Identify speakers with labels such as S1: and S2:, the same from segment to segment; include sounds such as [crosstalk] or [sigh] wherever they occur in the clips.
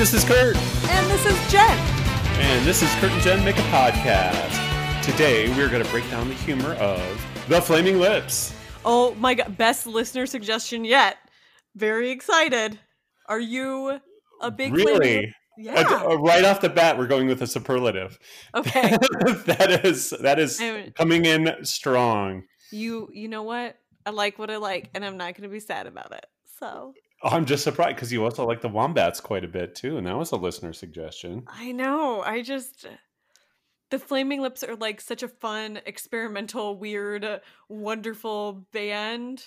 S1: this is Kurt.
S2: And this is Jen.
S1: And this is Kurt and Jen Make a Podcast. Today we're going to break down the humor of The Flaming Lips.
S2: Oh my god, best listener suggestion yet. Very excited. Are you a big
S1: Really?
S2: Yeah.
S1: Uh, right off the bat, we're going with a superlative.
S2: Okay. [laughs]
S1: that is that is
S2: I-
S1: coming in strong.
S2: you you know what? I like what I like and I'm not going to be sad about it. So,
S1: Oh, I'm just surprised because you also like the wombats quite a bit too, and that was a listener suggestion.
S2: I know. I just the Flaming Lips are like such a fun, experimental, weird, wonderful band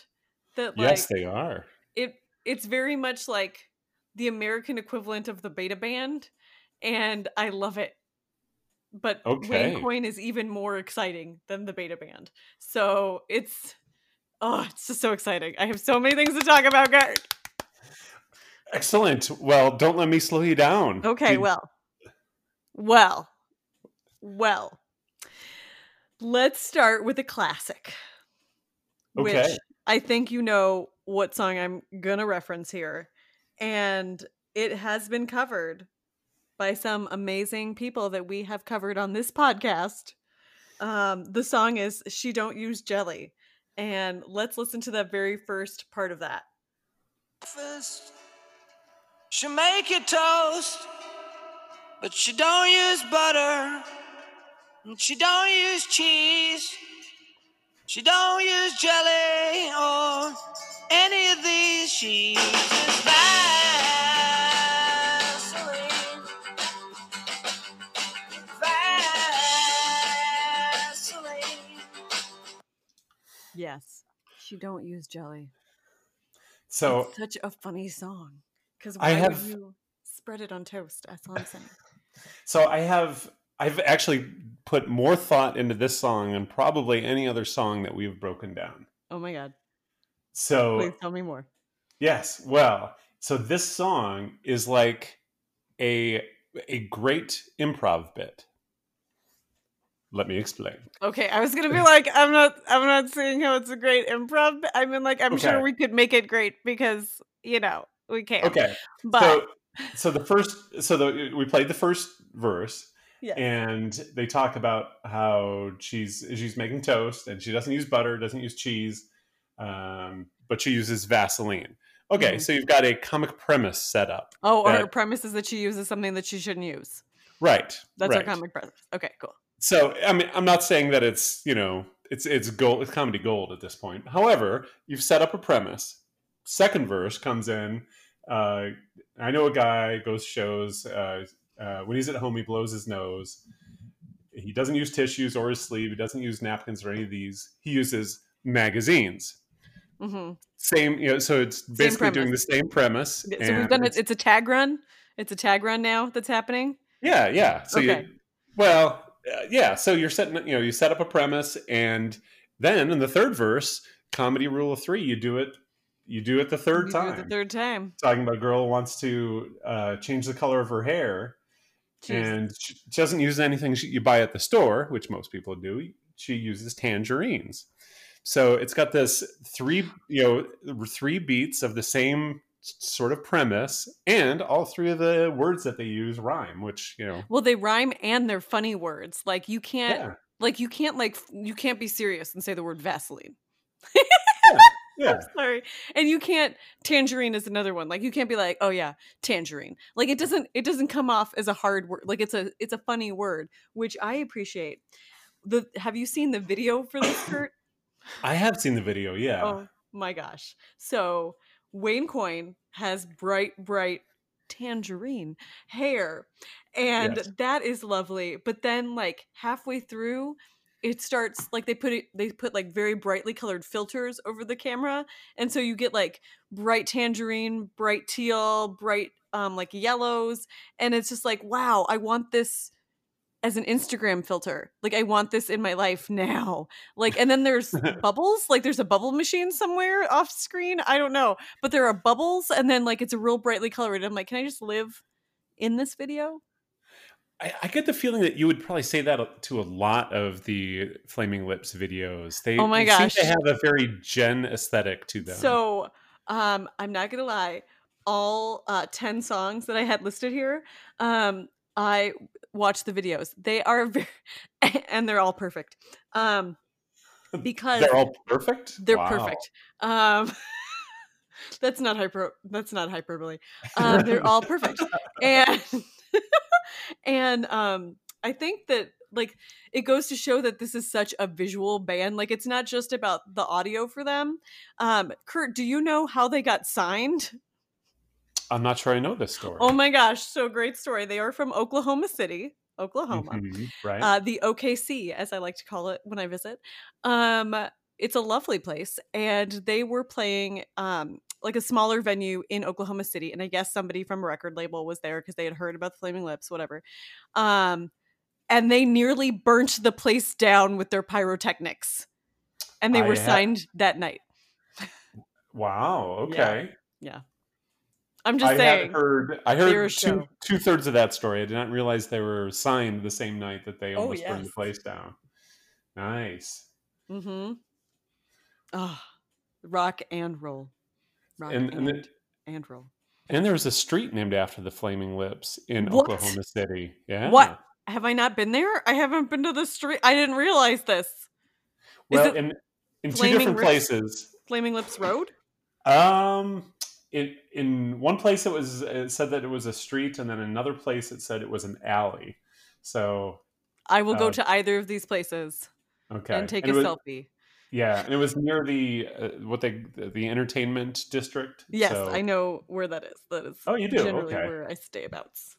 S2: that like
S1: yes, they are.
S2: it it's very much like the American equivalent of the beta band, and I love it. But
S1: Okay.
S2: Wayne Coyne is even more exciting than the beta band. So it's oh, it's just so exciting. I have so many things to talk about, Gert.
S1: Excellent. Well, don't let me slow you down.
S2: Okay,
S1: Did-
S2: well. Well. Well. Let's start with a classic. Which I think you know what song I'm gonna reference here. And it has been covered by some amazing people that we have covered on this podcast. Um, the song is She Don't Use Jelly. And let's listen to the very first part of that.
S3: breakfast. She make you toast, but she don't use butter. And she don't use cheese. She don't use jelly or any of these. She uses Vaseline. Vaseline.
S2: Yes. She don't use jelly.
S1: So
S2: it's such a funny song. Because
S1: I have-
S2: would you spread it on toast? That's all I'm saying. [laughs]
S1: So I have I've actually put more thought into this song than probably any other song that we've broken down.
S2: Oh my god.
S1: So
S2: Please tell me more.
S1: yes, well, so this song is like a a great improv bit. Let me explain.
S2: Okay, I was gonna be like, I'm not I'm not saying how it's a great improv. I mean like I'm
S1: Okay.
S2: sure we could make it great because, you know, we can.
S1: Okay.
S2: But
S1: so so the first so the we played the first verse and they talk about how she's she's making toast and she doesn't use butter, doesn't use cheese, um, but she uses Vaseline. Okay,
S2: Mhm.
S1: so you've got a comic premise set up.
S2: oh, or her premise is that she uses something that she shouldn't use.
S1: Right.
S2: That's
S1: right.
S2: her comic premise. Okay, cool.
S1: So I mean, I'm not saying that it's you know it's it's gold, it's comedy gold at this point. However, you've set up a premise. Second verse comes in. Uh, I know a guy goes shows. Uh, uh, when he's at home, he blows his nose. He doesn't use tissues or his sleeve. He doesn't use napkins or any of these. He uses magazines.
S2: hmm
S1: Same, you know. So it's basically doing the same premise.
S2: So we've done it.
S1: it's-
S2: It's a tag run. It's a tag run now that's happening.
S1: Yeah, yeah. So
S2: Okay.
S1: you, well, uh, yeah. So you're setting, you know, you set up a premise, and then in the third verse, comedy rule of three, you do it, you do it the third
S2: You
S1: time.
S2: The third time.
S1: Talking about a girl who wants to uh, change the color of her hair,
S2: Jeez.
S1: and she she doesn't use anything she, you buy at the store, which most people do. She uses tangerines. So it's got this three, you know, three beats of the same sort of premise, and all three of the words that they use rhyme, which you know,
S2: Well, they rhyme and they're funny words. Like you can't
S1: yeah.
S2: like you can't like you can't be serious and say the word Vaseline. [laughs]
S1: Yeah.
S2: Sorry. And you can't tangerine is another one. Like you can't be like, "Oh yeah, tangerine." Like it doesn't it doesn't come off as a hard word. Like it's a it's a funny word, which I appreciate. The have you seen the video for this [coughs] Kurt?
S1: I have seen the video, yeah.
S2: Oh my gosh. So Wayne Coyne has bright, bright tangerine hair. And
S1: Yes.
S2: that is lovely. But then like halfway through, it starts like they put it they put like very brightly colored filters over the camera. And so you get like bright tangerine, bright teal, bright um like yellows. And it's just like, wow, I want this as an Instagram filter. Like I want this in my life now. Like and then there's [laughs] bubbles, like there's a bubble machine somewhere off screen. I don't know. But there are bubbles and then like it's a real brightly colored. I'm like, can I just live in this video?
S1: I, I get the feeling that you would probably say that to a lot of the Flaming Lips videos. They,
S2: Oh my
S1: they seem
S2: gosh.
S1: to have a very Jen aesthetic to them.
S2: So um I'm not gonna lie. all uh, 10 songs that I had listed here, um, I watched the videos. They are [laughs] very, and they're all perfect. Um, [laughs] because
S1: They're all perfect.
S2: they're
S1: Wow.
S2: perfect. Um, [laughs] that's not hyper. That's not hyperbole. Um, they're all perfect, and and um, I think that like it goes to show that this is such a visual band. Like it's not just about the audio for them. Um, Kurt, do you know how they got signed?
S1: I'm not sure I know this story.
S2: Oh my gosh, so great story. They are from Oklahoma City, Oklahoma.
S1: Mhm, right.
S2: uh, the OKC, as I like to call it when I visit. Um, it's a lovely place, and they were playing um, like a smaller venue in Oklahoma City, and I guess somebody from a record label was there because they had heard about the Flaming Lips, whatever. Um, and they nearly burnt the place down with their pyrotechnics, and they
S1: I
S2: were signed that night.
S1: wow. Okay.
S2: Yeah.
S1: Okay.
S2: I'm just
S1: I
S2: saying.
S1: heard. I heard two two thirds of that story. I did not realize they were signed the same night that they
S2: Oh,
S1: almost burned the place down. Nice.
S2: Mm-hmm. Oh, rock and roll, rock
S1: And
S2: and
S1: and,
S2: and, roll.
S1: and there's a street named after the Flaming Lips in
S2: What?
S1: Oklahoma City. Yeah.
S2: What? Have I not been there? I haven't been to the street. I didn't realize this.
S1: Well, in in two different
S2: Lips?
S1: places.
S2: Flaming Lips Road?
S1: Um, in in one place it was it said that it was a street, and then another place it said it was an alley. So
S2: I will go
S1: Uh,
S2: to either of these places
S1: okay,
S2: and take
S1: And
S2: a
S1: was-
S2: selfie.
S1: Yeah, and it was near the uh, what they the entertainment district.
S2: Yes,
S1: so,
S2: I know where that is. That is
S1: Oh, you do?
S2: generally
S1: Okay.
S2: where I stay abouts.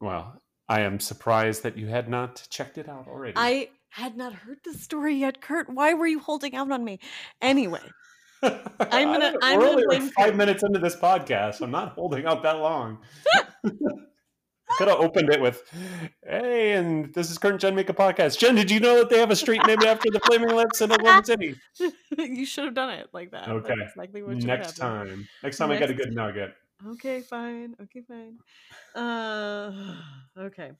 S1: Well, I am surprised that you had not checked it out already.
S2: I had not heard the story yet, Kurt. Why were you holding out on me? Anyway, [laughs]
S1: I'm
S2: gonna- I'm
S1: We're
S2: gonna
S1: only
S2: blame
S1: like five
S2: Kurt.
S1: minutes into this podcast. I'm not holding out that long. [laughs] [laughs] Could have opened it with, "Hey, and this is and Jen make a podcast." Jen, did you know that they have a street named after the Flaming Lips in Oklahoma City? [laughs]
S2: you should have done it like that.
S1: Okay.
S2: That's what
S1: Next time, next time I get a
S2: Next-
S1: good nugget.
S2: Okay, fine. Okay, fine. Uh, [sighs] okay.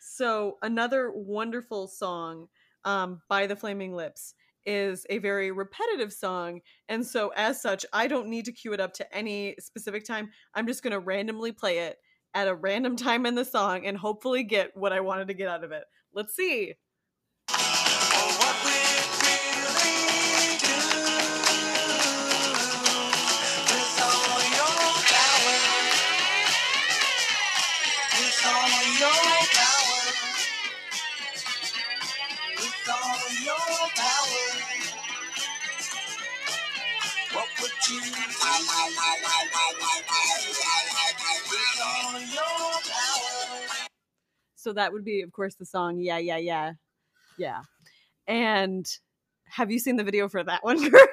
S2: So another wonderful song um, by the Flaming Lips is a very repetitive song, and so as such, I don't need to cue it up to any specific time. I'm just going to randomly play it at a random time in the song, and hopefully get what I wanted to get out of it. Let's see. So that would be, of course, the song "Yeah, Yeah, Yeah, Yeah." And have you seen the video for that one, [laughs] Kurt?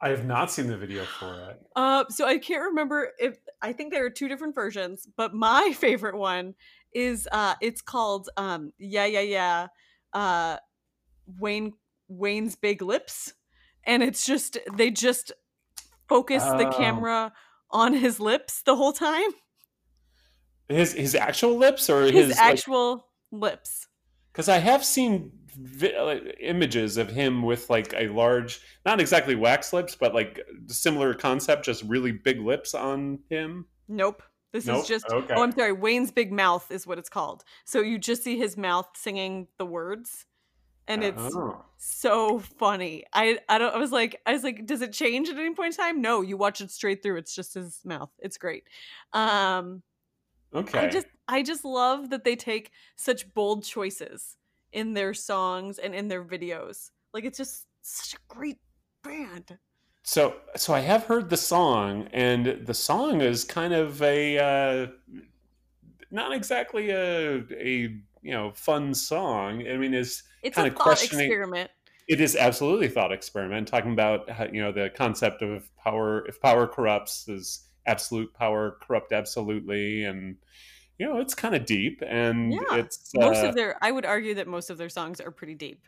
S1: I have not seen the video for it.
S2: Uh, so I can't remember if I think there are two different versions, but my [laughs] favorite one is uh, it's called um, "Yeah, Yeah, Yeah," uh, Wayne Wayne's Big Lips, and it's just they just focus the
S1: Oh.
S2: camera on his lips the whole time,
S1: His his actual lips or
S2: his,
S1: his,
S2: actual lips.
S1: Because I have seen vi- like, images of him with like a large, not exactly wax lips, but like similar concept, just really big lips on him.
S2: Nope. This
S1: Nope.
S2: is just oh,
S1: Okay.
S2: oh I'm sorry, Wayne's Big Mouth is what it's called. So you just see his mouth singing the words. And it's
S1: Oh.
S2: so funny. I I don't I was like I was like, does it change at any point in time? No, you watch it straight through. It's just his mouth. It's great. Um
S1: okay.
S2: I just I just love that they take such bold choices in their songs and in their videos. Like it's just such a great band.
S1: So, so I have heard the song, and the song is kind of a uh, not exactly a a you know fun song. I mean, is
S2: It's
S1: Kinda
S2: a thought
S1: questioning-
S2: experiment.
S1: it is absolutely a thought experiment talking about how, you know the concept of power. If power corrupts, does absolute power corrupt absolutely? And you know, it's kind of deep, and
S2: Yeah.
S1: it's
S2: Most
S1: uh,
S2: of their I would argue that most of their songs are pretty deep.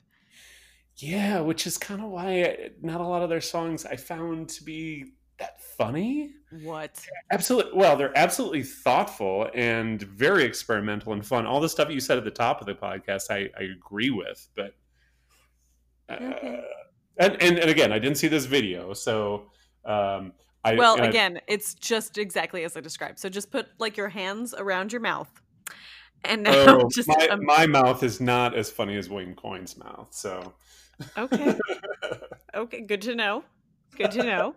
S1: Yeah, which is kind of why not a lot of their songs I found to be that funny.
S2: What?
S1: Absolutely. Well, they're absolutely thoughtful and very experimental and fun. All the stuff you said at the top of the podcast, I, I agree with. But uh,
S2: Okay.
S1: and, and and again, I didn't see this video, so um, I,
S2: well,
S1: and I-
S2: again, it's just exactly as I described. So just put like your hands around your mouth, and now [laughs]
S1: oh,
S2: just
S1: my,
S2: um,
S1: my mouth is not as funny as Wayne Coyne's mouth. So
S2: okay, [laughs] okay, good to know. Good to know.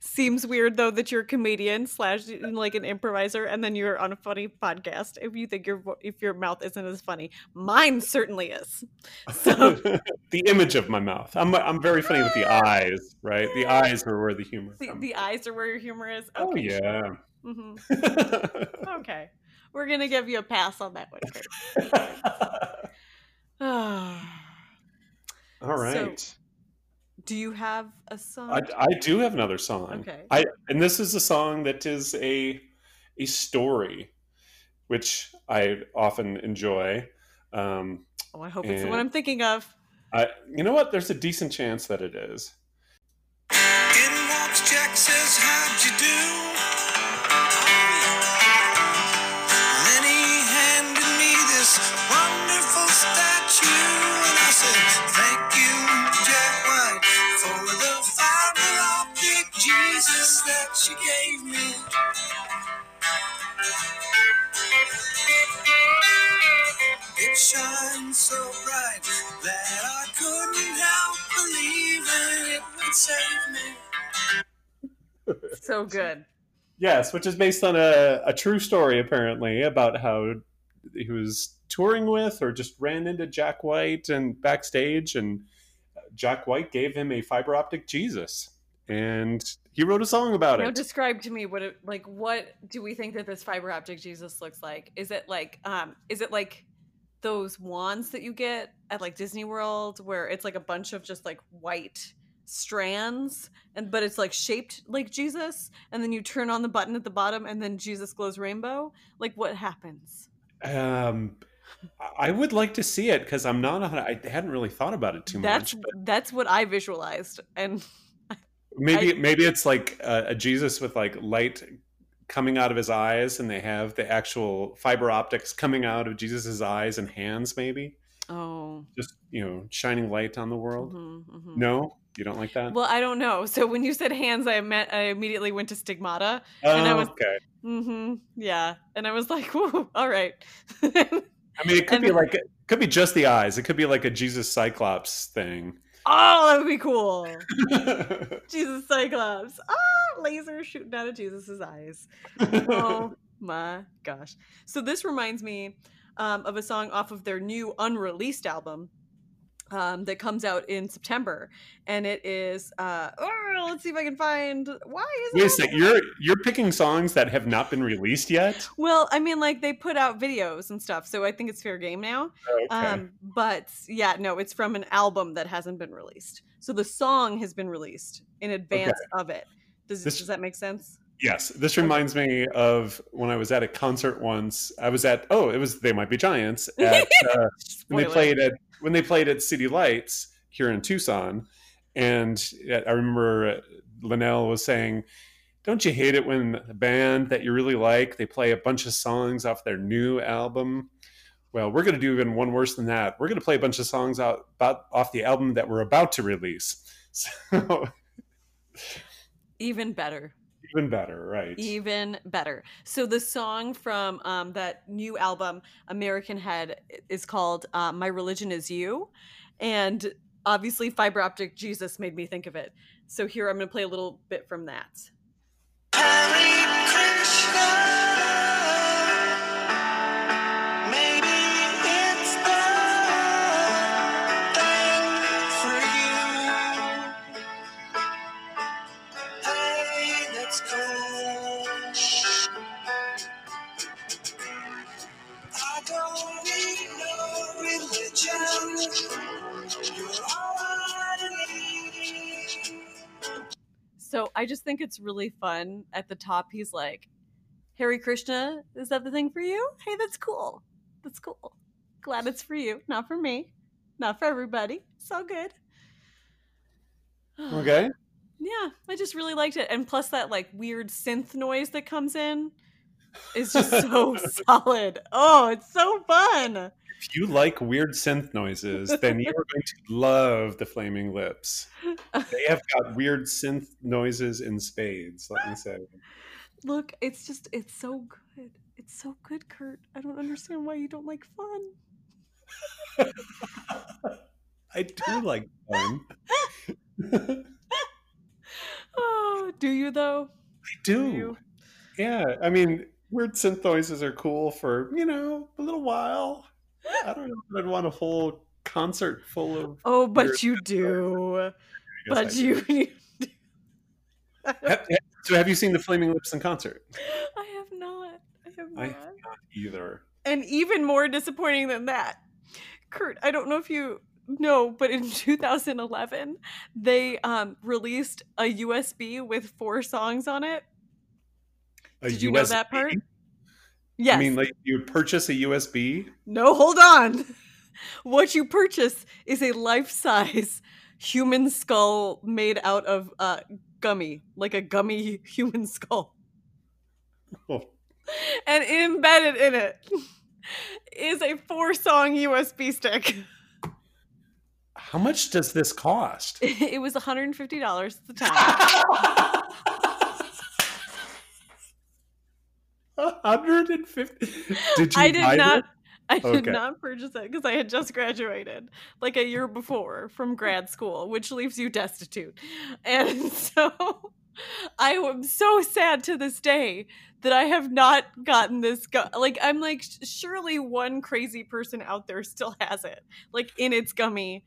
S2: Seems weird though that you're a comedian slash like an improviser, and then you're on a funny podcast. If you think your if your mouth isn't as funny, mine certainly is. So [laughs]
S1: the image of my mouth. I'm I'm very funny with the eyes, right? The eyes are where the humor
S2: the, the eyes are where your humor is.
S1: oh
S2: Okay,
S1: yeah.
S2: hmm [laughs] Okay, we're gonna give you a pass on that one. [laughs] [sighs]
S1: All right.
S2: Do you have a song?
S1: I, I do have another song.
S2: Okay.
S1: I and this is a song that is a a story, which I often enjoy. Um,
S2: oh, I hope it's the one I'm thinking of.
S1: I, you know what? There's a decent chance that it is.
S3: In walks Jack, says, How'd you do? Then he handed me this wonderful statue, and I said, Jesus that you gave me. It shines so bright that I couldn't help believing it would save me.
S2: So good.
S1: Yes, which is based on a, a true story, apparently, about how he was touring with or just ran into Jack White and backstage, and Jack White gave him a fiber optic Jesus, and he wrote a song about
S2: Now
S1: it.
S2: describe to me what it like what do we think that this fiber optic Jesus looks like? Is it like um is it like those wands that you get at like Disney World where it's like a bunch of just like white strands and but it's like shaped like Jesus and then you turn on the button at the bottom and then Jesus glows rainbow? Like what happens?
S1: Um, I would like to see it because I'm not I hadn't really thought about it too
S2: that's
S1: much. But
S2: that's what I visualized and
S1: maybe maybe it's like a, a Jesus with like light coming out of his eyes, and they have the actual fiber optics coming out of Jesus's eyes and hands. Maybe
S2: oh
S1: just you know shining light on the world.
S2: mhm, mhm.
S1: No, you don't like that.
S2: Well, I don't know. So when you said hands, I met I immediately went to stigmata.
S1: oh,
S2: and I was-
S1: okay.
S2: Mm-hmm. Yeah. And I was like, [laughs] whoa, all right. [laughs]
S1: I mean, it could
S2: and-
S1: be like it could be just the eyes. It could be like a Jesus Cyclops thing.
S2: Oh, that would be cool. [laughs] Jesus Cyclops. Ah, laser shooting out of Jesus's eyes. Oh [laughs] my gosh. So this reminds me um, of a song off of their new unreleased album. Um, that comes out in September, and it is. Uh, oh, let's see if I can find. Why is
S1: Wait a
S2: it?
S1: sec, you're you're picking songs that have not been released yet.
S2: Well, I mean, like they put out videos and stuff, so I think it's fair game now.
S1: Okay.
S2: Um, but yeah, no, it's from an album that hasn't been released. So the song has been released in advance of it. Does
S1: This-
S2: does that make sense?
S1: Yes, this reminds me of when I was at a concert once. I was at oh, it was They Might Be Giants at uh, [laughs] when they played at when they played at City Lights here in Tucson, and I remember uh, Linnell was saying, "Don't you hate it when a band that you really like they play a bunch of songs off their new album?" Well, we're going to do even one worse than that. We're going to play a bunch of songs out about off the album that we're about to release. [laughs] So
S2: Even better.
S1: Even better, right?
S2: Even better. So the song from um, that new album, American Head, is called uh, "My Religion Is You," and obviously, fiber optic Jesus made me think of it. So here, I'm going to play a little bit from that.
S3: I
S2: just think it's really fun. At the top, he's like, Hari Krishna, is that the thing for you? Hey, that's cool. That's cool. Glad it's for you, not for me, not for everybody. So good. [sighs]
S1: Okay.
S2: Yeah, I just really liked it. And plus that like weird synth noise that comes in. is just so [laughs] solid. Oh, it's so fun.
S1: If you like weird synth noises, then you are going to love the Flaming Lips. They have got weird synth noises in spades, let me say.
S2: Look, it's just it's so good. It's so good, Kurt. I don't understand why you don't like fun. [laughs]
S1: I do like fun. [laughs]
S2: Oh, do you though?
S1: I do.
S2: you?
S1: Yeah, I mean, weird synth noises are cool for, you know, a little while. I don't know if I'd want a whole concert full of.
S2: Oh, but you do. But you, do. I
S1: Ha- ha- So, have you seen the Flaming Lips in concert?
S2: I have not. I have not.
S1: I have not either.
S2: And even more disappointing than that, Kurt, I don't know if you know, but in [laughs] 2011, they um, released a USB with four songs on it.
S1: A
S2: Did you know that part? Yes.
S1: I mean, like you purchase a USB.
S2: no, hold on. [laughs] What you purchase is a life size human skull made out of uh, gummy, like a gummy [laughs] human skull.
S1: Oh,
S2: And embedded in it [laughs] is a four song USB stick.
S1: how much does this cost?
S2: It was $150 at the time.
S1: Hundred and fifty. [laughs] Did you?
S2: I did not.
S1: it? [laughs]
S2: I did
S1: Okay.
S2: not purchase it because I had just graduated like a year before from grad school, which leaves you destitute. And [laughs] so I am so sad to this day that I have not gotten this. Gu- like, I'm like, surely one crazy person out there still has it, like in its gummy,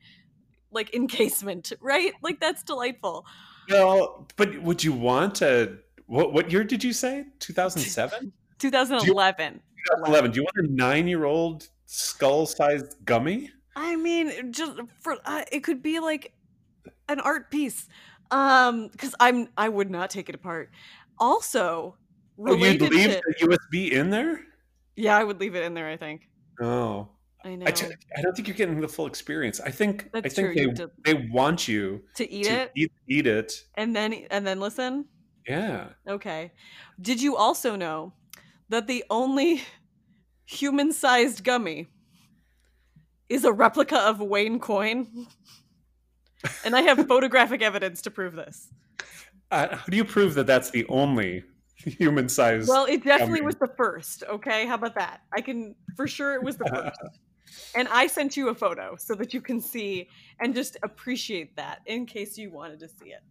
S2: like encasement, right? Like, that's delightful.
S1: Well, but would you want to? What what year did you say? Two thousand seven.
S2: 2011.
S1: 2011. Do you want a nine-year-old skull-sized gummy?
S2: I mean, just for uh, it could be like an art piece. Um, because I'm I would not take it apart. Also,
S1: Oh, you'd leave
S2: to
S1: the USB in there?
S2: yeah, I would leave it in there. I think.
S1: Oh,
S2: I know
S1: I, don't think you're getting the full experience. I think
S2: That's
S1: I think
S2: true,
S1: they they want you
S2: to eat
S1: to
S2: it
S1: eat, eat it.
S2: and then and then listen.
S1: Yeah.
S2: Okay. Did you also know that the only human-sized gummy is a replica of Wayne Coyne? and I have [laughs] photographic evidence to prove this.
S1: Uh, how do you prove that that's the only human-sized?
S2: Well, it definitely
S1: gummy?
S2: was the first. Okay, how about that? I can for sure it was the [laughs] first. and I sent you a photo so that you can see and just appreciate that in case you wanted to see it.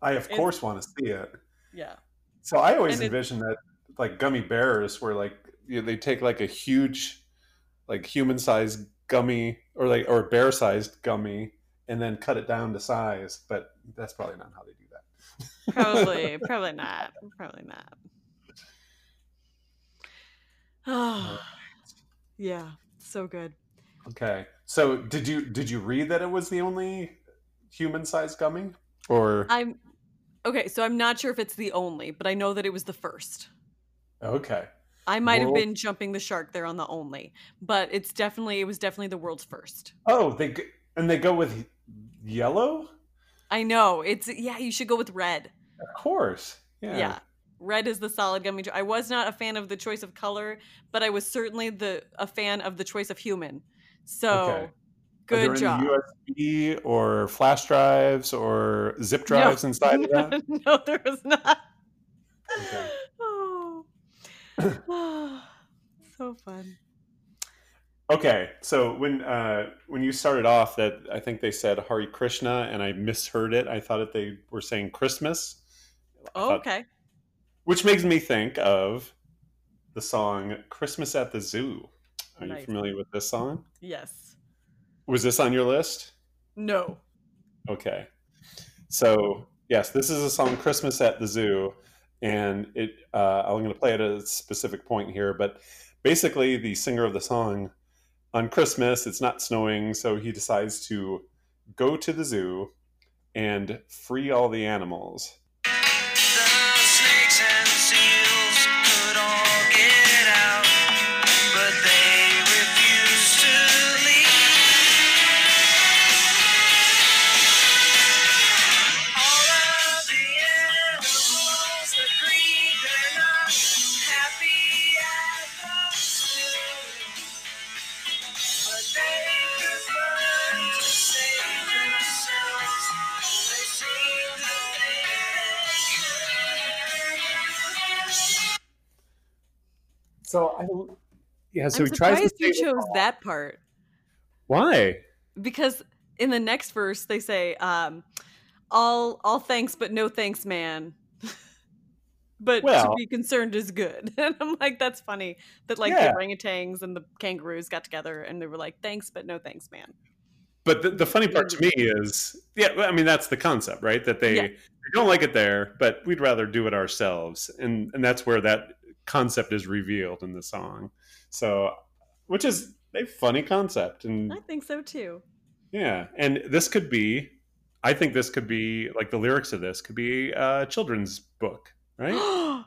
S1: I of
S2: it's-
S1: course want to see it.
S2: Yeah.
S1: So I always envision that like gummy bears where like you know, they take like a huge like human sized gummy or like or bear sized gummy and then cut it down to size, but that's probably not how they do that.
S2: Probably, [laughs] probably not. Probably not. Oh, [sighs] yeah, so good.
S1: okay. So did you did you read that it was the only human sized gummy? Or
S2: I'm okay, so I'm not sure if it's the only, but I know that it was the first.
S1: Okay.
S2: I might have
S1: World-
S2: been jumping the shark there on the only, but it's definitely it was definitely the world's first.
S1: Oh, they g- and they go with yellow?
S2: I know. It's yeah, you should go with red.
S1: Of course. Yeah.
S2: Yeah. Red is the solid gummy. cho- I was not a fan of the choice of color, but I was certainly the a fan of the choice of human. So
S1: Okay. Are
S2: good
S1: there
S2: job.
S1: any USB or flash drives or zip drives inside of that? [laughs]
S2: no, there was not.
S1: Okay. [sighs]
S2: So fun.
S1: Okay, so when uh, when you started off, that I think they said Hari Krishna, and I misheard it. I thought that they were saying Christmas,
S2: Oh,
S1: thought-
S2: okay.
S1: which makes me think of the song "Christmas at the Zoo." Are you familiar with this song?
S2: Yes.
S1: Was this on your list?
S2: No.
S1: Okay, so yes, this is a song "Christmas at the Zoo," and it. Uh, I'm going to play at a specific point here, but basically, the singer of the song on Christmas, it's not snowing, so he decides to go to the zoo and free all the animals. So I yeah, so
S2: I'm
S1: he tries to
S2: surprised you chose that part
S1: Why?
S2: because in the next verse they say, um, "All all thanks, but no thanks, man." [laughs] but to be concerned is good. [laughs] And I'm like, that's funny that like
S1: Yeah.
S2: the orangutans and the kangaroos got together and they were like, "Thanks, but no thanks, man."
S1: But the, the funny part to me is, yeah, I mean that's the concept, right? That they,
S2: Yeah.
S1: they don't like it there, but we'd rather do it ourselves, and and that's where that concept is revealed in the song. So, which is a funny concept, and
S2: I think so too.
S1: yeah, and this could be, I think this could be like the lyrics of this could be a children's book, right? [gasps]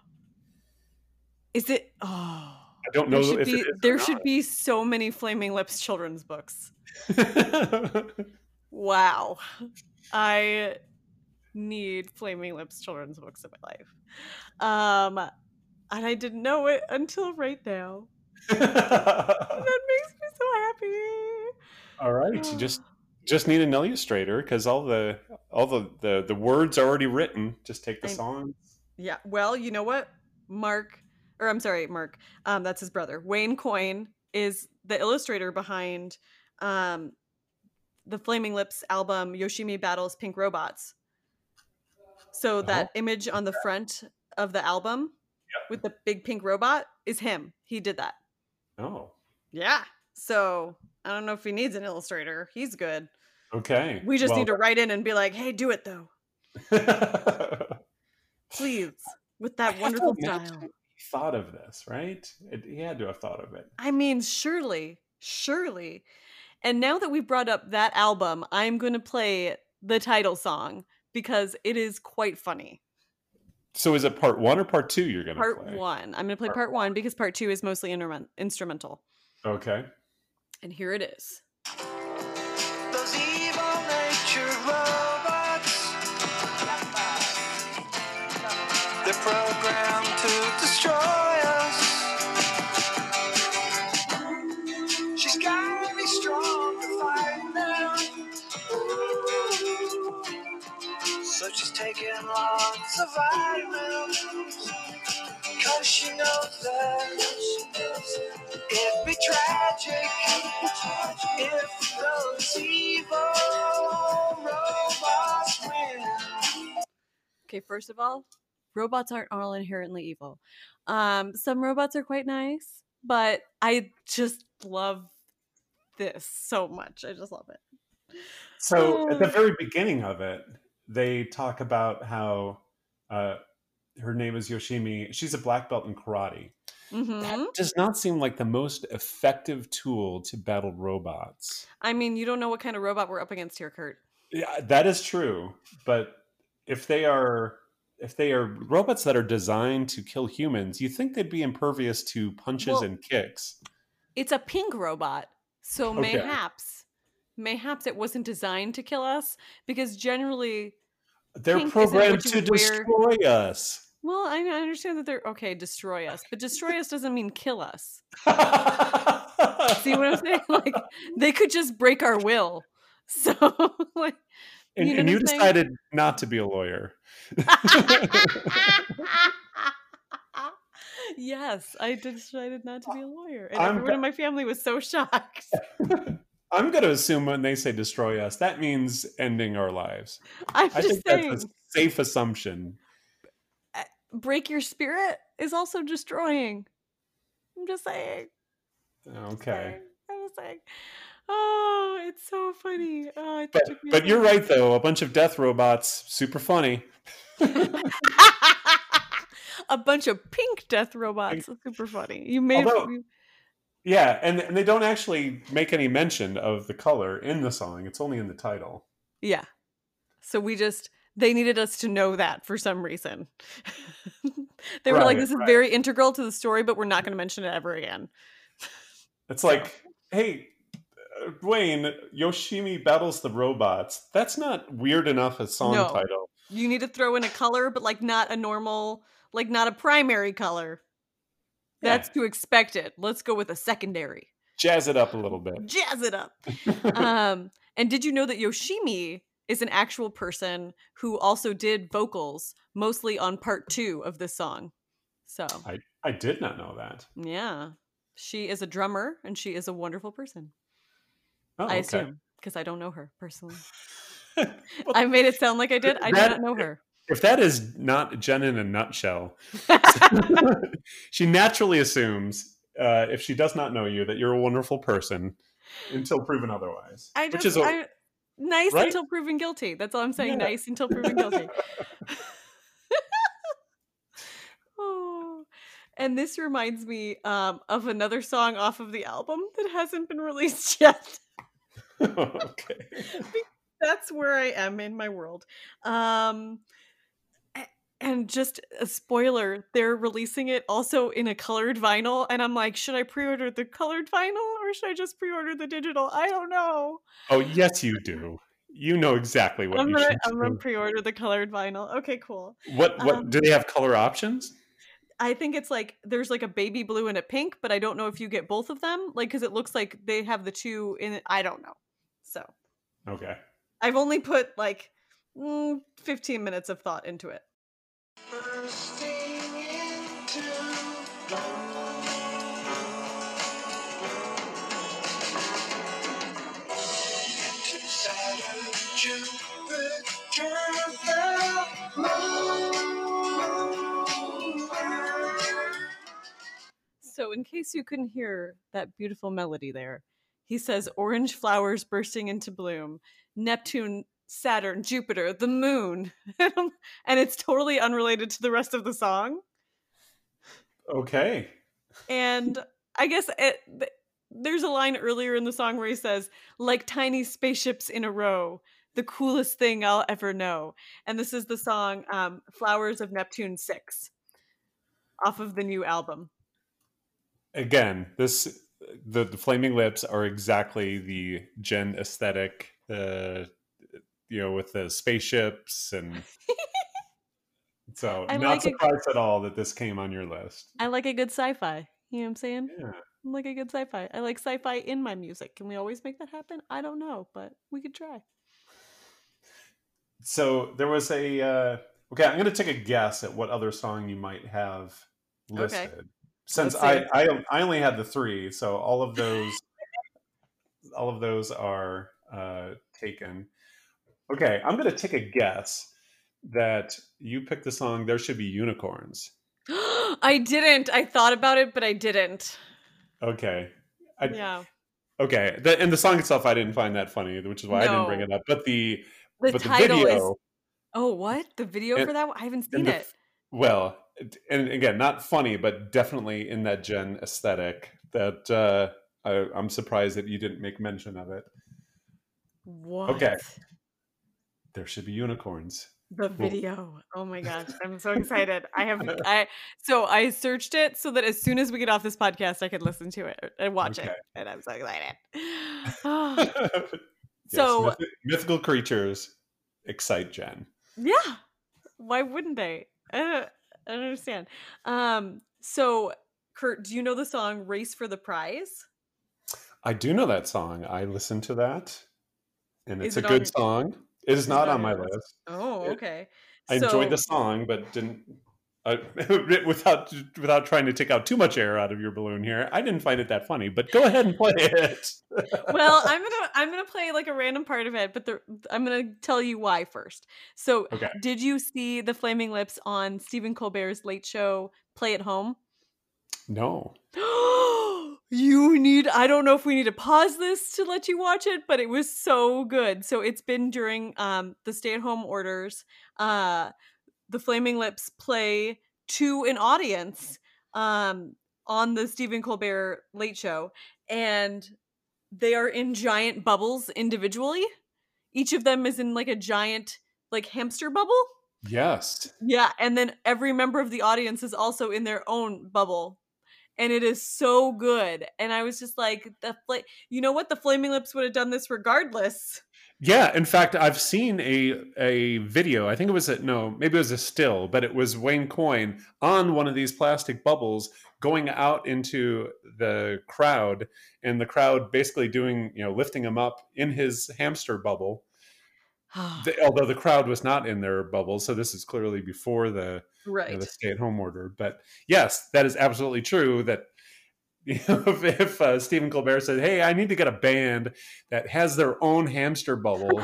S2: is it? Oh,
S1: I don't know
S2: there should
S1: if
S2: be there should be so many Flaming Lips children's books. [laughs] Wow, I need Flaming Lips children's books in my life. Um, and I didn't know it until right now. That [laughs] makes me so happy.
S1: All right, you just [sighs] just need an illustrator because all the all the, the the words are already written. Just take the
S2: I-
S1: song.
S2: Yeah. Well, you know what? Mark, or I'm sorry, Mark. Um, that's his brother. Wayne Coyne is the illustrator behind um the Flaming Lips album Yoshimi Battles Pink Robots. So that image on the front of the album with the big pink robot is him. He did that.
S1: Oh,
S2: Yeah. So I don't know if he needs an illustrator. He's good.
S1: okay.
S2: We just
S1: Well,
S2: need to write in and be like, hey, do it though. [laughs] Please. With that
S1: to
S2: wonderful style.
S1: He thought of this, right? It, he had to have thought of it.
S2: I mean, surely, surely. And now that we've brought up that album, I'm going to play the title song because it is quite funny.
S1: So is it part one or part two? You're gonna play?
S2: Part
S1: play?
S2: one. I'm going to play
S1: Part
S2: part one because part two is mostly instrument- instrumental.
S1: Okay.
S2: And here it is.
S3: Those So she's taking lots of vitamins. Cause she knows that it'd be tragic if those evil robots win.
S2: Okay, first of all, robots aren't all inherently evil. Um, some robots are quite nice, but I just love this so much. I just love it.
S1: So at the
S2: Oh.
S1: very beginning of it, they talk about how uh, her name is Yoshimi. She's a black belt in karate.
S2: hmm
S1: That does not seem like the most effective tool to battle robots.
S2: I mean, you don't know what kind of robot we're up against here, Kurt.
S1: Yeah, that is true. But if they are if they are robots that are designed to kill humans, you think they'd be impervious to punches
S2: Well-
S1: and kicks.
S2: It's a pink robot, so
S1: Okay.
S2: mayhaps, mayhaps it wasn't designed to kill us because generally,
S1: They're
S2: pink
S1: programmed to
S2: wear-
S1: destroy us.
S2: well, I, understand that they're okay, destroy us, but destroy us doesn't mean kill us. See what I'm saying? [laughs] Like they could just break our will. So, [laughs] like,
S1: and
S2: You know
S1: and you decided not to be a lawyer. [laughs]
S2: yes, I decided not to be a lawyer, and
S1: I'm
S2: everyone in my family was so shocked.
S1: I'm going to assume when they say destroy us, that means ending our lives. [laughs]
S2: I'm
S1: I
S2: just
S1: think
S2: saying,
S1: that's a safe assumption.
S2: break your spirit is also destroying. I'm just saying.
S1: Okay.
S2: I'm just saying. Oh, it's so funny. Oh, it
S1: But, but you're right, though. A bunch of death robots, super funny. [laughs]
S2: a bunch of pink death robots. Super funny. You made
S1: Although-
S2: you-
S1: Yeah, and, and they don't actually make any mention of the color in the song. It's only in the title.
S2: yeah. So we just they needed us to know that for some reason. [laughs] they were like, "This is
S1: right.
S2: very integral to the story, but we're not going to mention it ever again." [laughs]
S1: It's like, hey, uh, Dwayne, Yoshimi battles the robots. That's not weird enough as song
S2: No.
S1: title.
S2: You need to throw in a color, but like not a normal, like not a primary color.
S1: Yeah.
S2: That's too expected. Let's go with a secondary.
S1: Jazz it up a little bit.
S2: Jazz it up. [laughs] um, and did you know that Yoshimi is an actual person who also did vocals, mostly on part two of this song? So
S1: I I did not know that.
S2: Yeah. She is a drummer and she is a wonderful person.
S1: Oh,
S2: I
S1: okay.
S2: assume because I don't know her personally. [laughs]
S1: Well,
S2: I made it sound like I did. I do not know her.
S1: If that is not Jen in a nutshell, [laughs] she naturally assumes uh, if she does not know you that you're a wonderful person until proven otherwise.
S2: I
S1: which is a-
S2: I, nice
S1: right?
S2: until proven guilty. That's all I'm saying.
S1: Yeah.
S2: Nice until proven guilty. [laughs] [laughs] oh, and this reminds me um, of another song off of the album that hasn't been released yet.
S1: okay.
S2: That's where I am in my world. Um, and just a spoiler, they're releasing it also in a colored vinyl, and I'm like, should I pre-order the colored vinyl or should I just pre-order the digital? I don't know.
S1: Oh yes, you do. You know exactly what
S2: I'm
S1: you
S2: gonna
S1: should
S2: I'm gonna pre-order the colored vinyl. Okay, cool.
S1: What what
S2: um,
S1: do they have color options?
S2: I think it's like there's like a baby blue and a pink, but I don't know if you get both of them, like because it looks like they have the two in it. I don't know. So
S1: Okay.
S2: I've only put like mm, 15 minutes of thought into it. So, in case you couldn't hear that beautiful melody there, he says orange flowers bursting into bloom, Neptune, Saturn, Jupiter, the moon. [laughs] and it's totally unrelated to the rest of the song.
S1: Okay.
S2: And I guess it, there's a line earlier in the song where he says, like tiny spaceships in a row, the coolest thing I'll ever know. And this is the song um, Flowers of Neptune 6 off of the new album.
S1: Again, this the, the flaming lips are exactly the Jen aesthetic. Uh, you know, with the spaceships and [laughs] so
S2: I
S1: not
S2: like
S1: surprised at all that this came on your list.
S2: I like a good sci fi. You know what I'm saying?
S1: Yeah.
S2: I like a good sci fi. I like sci fi in my music. Can we always make that happen? I don't know, but we could try.
S1: So there was a uh, okay. I'm going to take a guess at what other song you might have
S2: Okay.
S1: Since I. I I only had the three, so all of those all of those are uh, taken. Okay, I'm going to take a guess that you picked the song "There Should Be Unicorns." [gasps]
S2: I didn't. I thought about it, but I didn't.
S1: Okay, I,
S2: yeah.
S1: okay. The, and the song itself, I didn't find that funny, which is why I didn't bring it up. But the
S2: The
S1: but the video,
S2: is. Oh, what? The video
S1: And-
S2: for that one? I haven't seen
S1: and the
S2: it.
S1: Well, it- and again, not funny, but definitely in that Jen aesthetic. That uh, I, I'm surprised that you didn't make mention of it.
S2: What? Okay.
S1: There should be unicorns.
S2: The video. Oh my gosh. I'm so excited. I have [laughs] I so I searched it so that as soon as we get off this podcast I could listen to it and watch it. And I'm so excited. Ah, [laughs] [sighs]
S1: Yes,
S2: so
S1: myth- mythical creatures excite Jen.
S2: yeah. Why wouldn't they? Don't, I don't understand. Um so Kurt, do you know the song Race for the Prize?
S1: I do know that song. I listened to that, and it's
S2: Is
S1: a good
S2: on-
S1: song. It is
S2: it
S1: not
S2: on
S1: on my
S2: your
S1: list.
S2: Oh,
S1: It-
S2: okay.
S1: I
S2: So-
S1: enjoyed the song, but didn't. Uh, [laughs] without without trying to take out too much air out of your balloon here, I didn't find it that funny. But go ahead and play it. [laughs]
S2: well i'm gonna i'm gonna play like a random part of it but the, i'm gonna tell you why first so
S1: Okay.
S2: did you see the flaming lips on stephen colbert's late show play at home
S1: no. [gasps]
S2: you need i don't know if we need to pause this to let you watch it but it was so good so it's been during um the stay-at-home orders uh the flaming lips play to an audience um on the stephen colbert late show and they are in giant bubbles individually each of them is in like a giant like hamster bubble
S1: Yes.
S2: yeah, and then every member of the audience is also in their own bubble. And it is so good. And I was just like, the fla- you know what? The Flaming Lips would have done this regardless.
S1: Yeah, in fact, I've seen a a video. I think it was a no, maybe it was a still, but it was Wayne Coyne on one of these plastic bubbles going out into the crowd, and the crowd basically doing you know lifting him up in his hamster bubble. [sighs] the, although the crowd was not in their bubbles, so this is clearly before the you
S2: right.
S1: know, the stay-at-home order. But yes, that is absolutely true. That you know, if, if uh, Stephen Colbert said, "Hey, I need to get a band that has their own hamster bubbles,"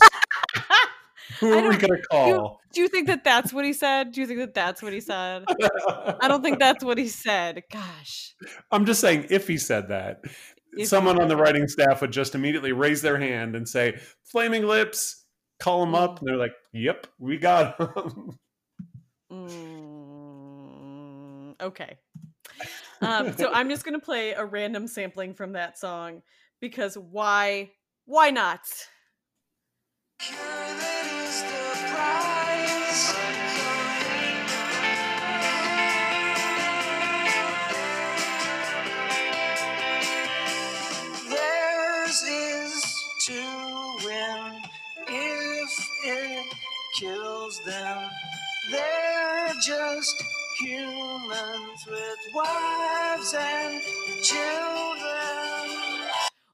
S1: [laughs] who are we going to call?
S2: Do you think that that's what he said? Do you think that that's what he said? I don't think that's what he said. Gosh.
S1: I'm just saying, if he said that,
S2: If
S1: someone on the writing staff would just immediately raise their hand and say, "Flaming Lips." Call them up, and they're like, "Yep, we got 'em."
S2: Mm, okay. Um, so I'm just gonna play a random sampling from that song because why? Why not?
S3: Kills them. They're just humans with wives and children.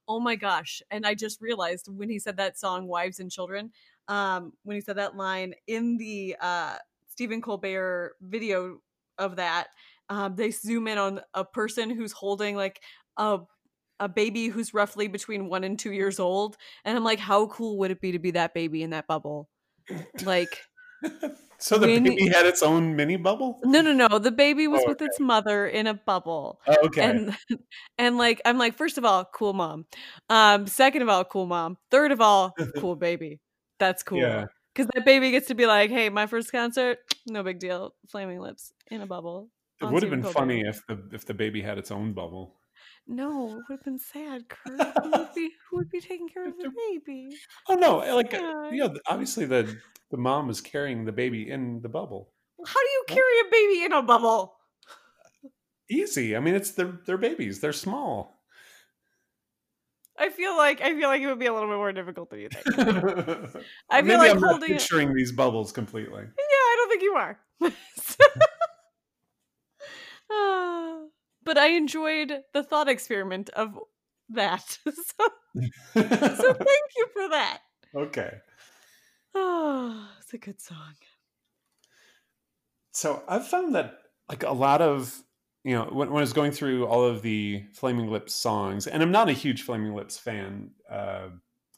S2: Oh my gosh! And I just realized when he said that song, "Wives and Children," um, when he said that line in the uh, Stephen Colbert video of that, um, they zoom in on a person who's holding like a a baby who's roughly between one and two years old, and I'm like, how cool would it be to be that baby in that bubble? Like, [laughs]
S1: so the baby had its own mini bubble.
S2: no, no, no, the baby was
S1: Oh,
S2: with its mother in a bubble.
S1: Oh, okay.
S2: and [laughs] and like i'm like first of all cool mom um second of all cool mom third of all [laughs] cool baby that's cool
S1: Yeah.
S2: because that baby gets to be like hey my first concert no big deal flaming lips in a bubble
S1: It would have been funny if the if the baby had its own bubble.
S2: No it would have been sad Kurt. who would [laughs] be who would be taking care of the baby
S1: Oh no! Like uh,
S2: Yeah.
S1: you know, obviously the the mom is carrying the baby in the bubble.
S2: how do you carry a baby in a bubble
S1: Easy. I mean, it's their they're babies. They're small.
S2: i feel like i feel like it would be a little bit more difficult than you think I
S1: Maybe
S2: feel like
S1: I'm not
S2: holding it-
S1: these bubbles completely.
S2: Yeah, I don't think you are. [laughs] Ah, but I enjoyed the thought experiment of that. [laughs] so, so [laughs] thank you for that.
S1: okay.
S2: Oh, [sighs] it's a good song.
S1: So I've found that like a lot of you know when, when I was going through all of the Flaming Lips songs, and I'm not a huge Flaming Lips fan uh,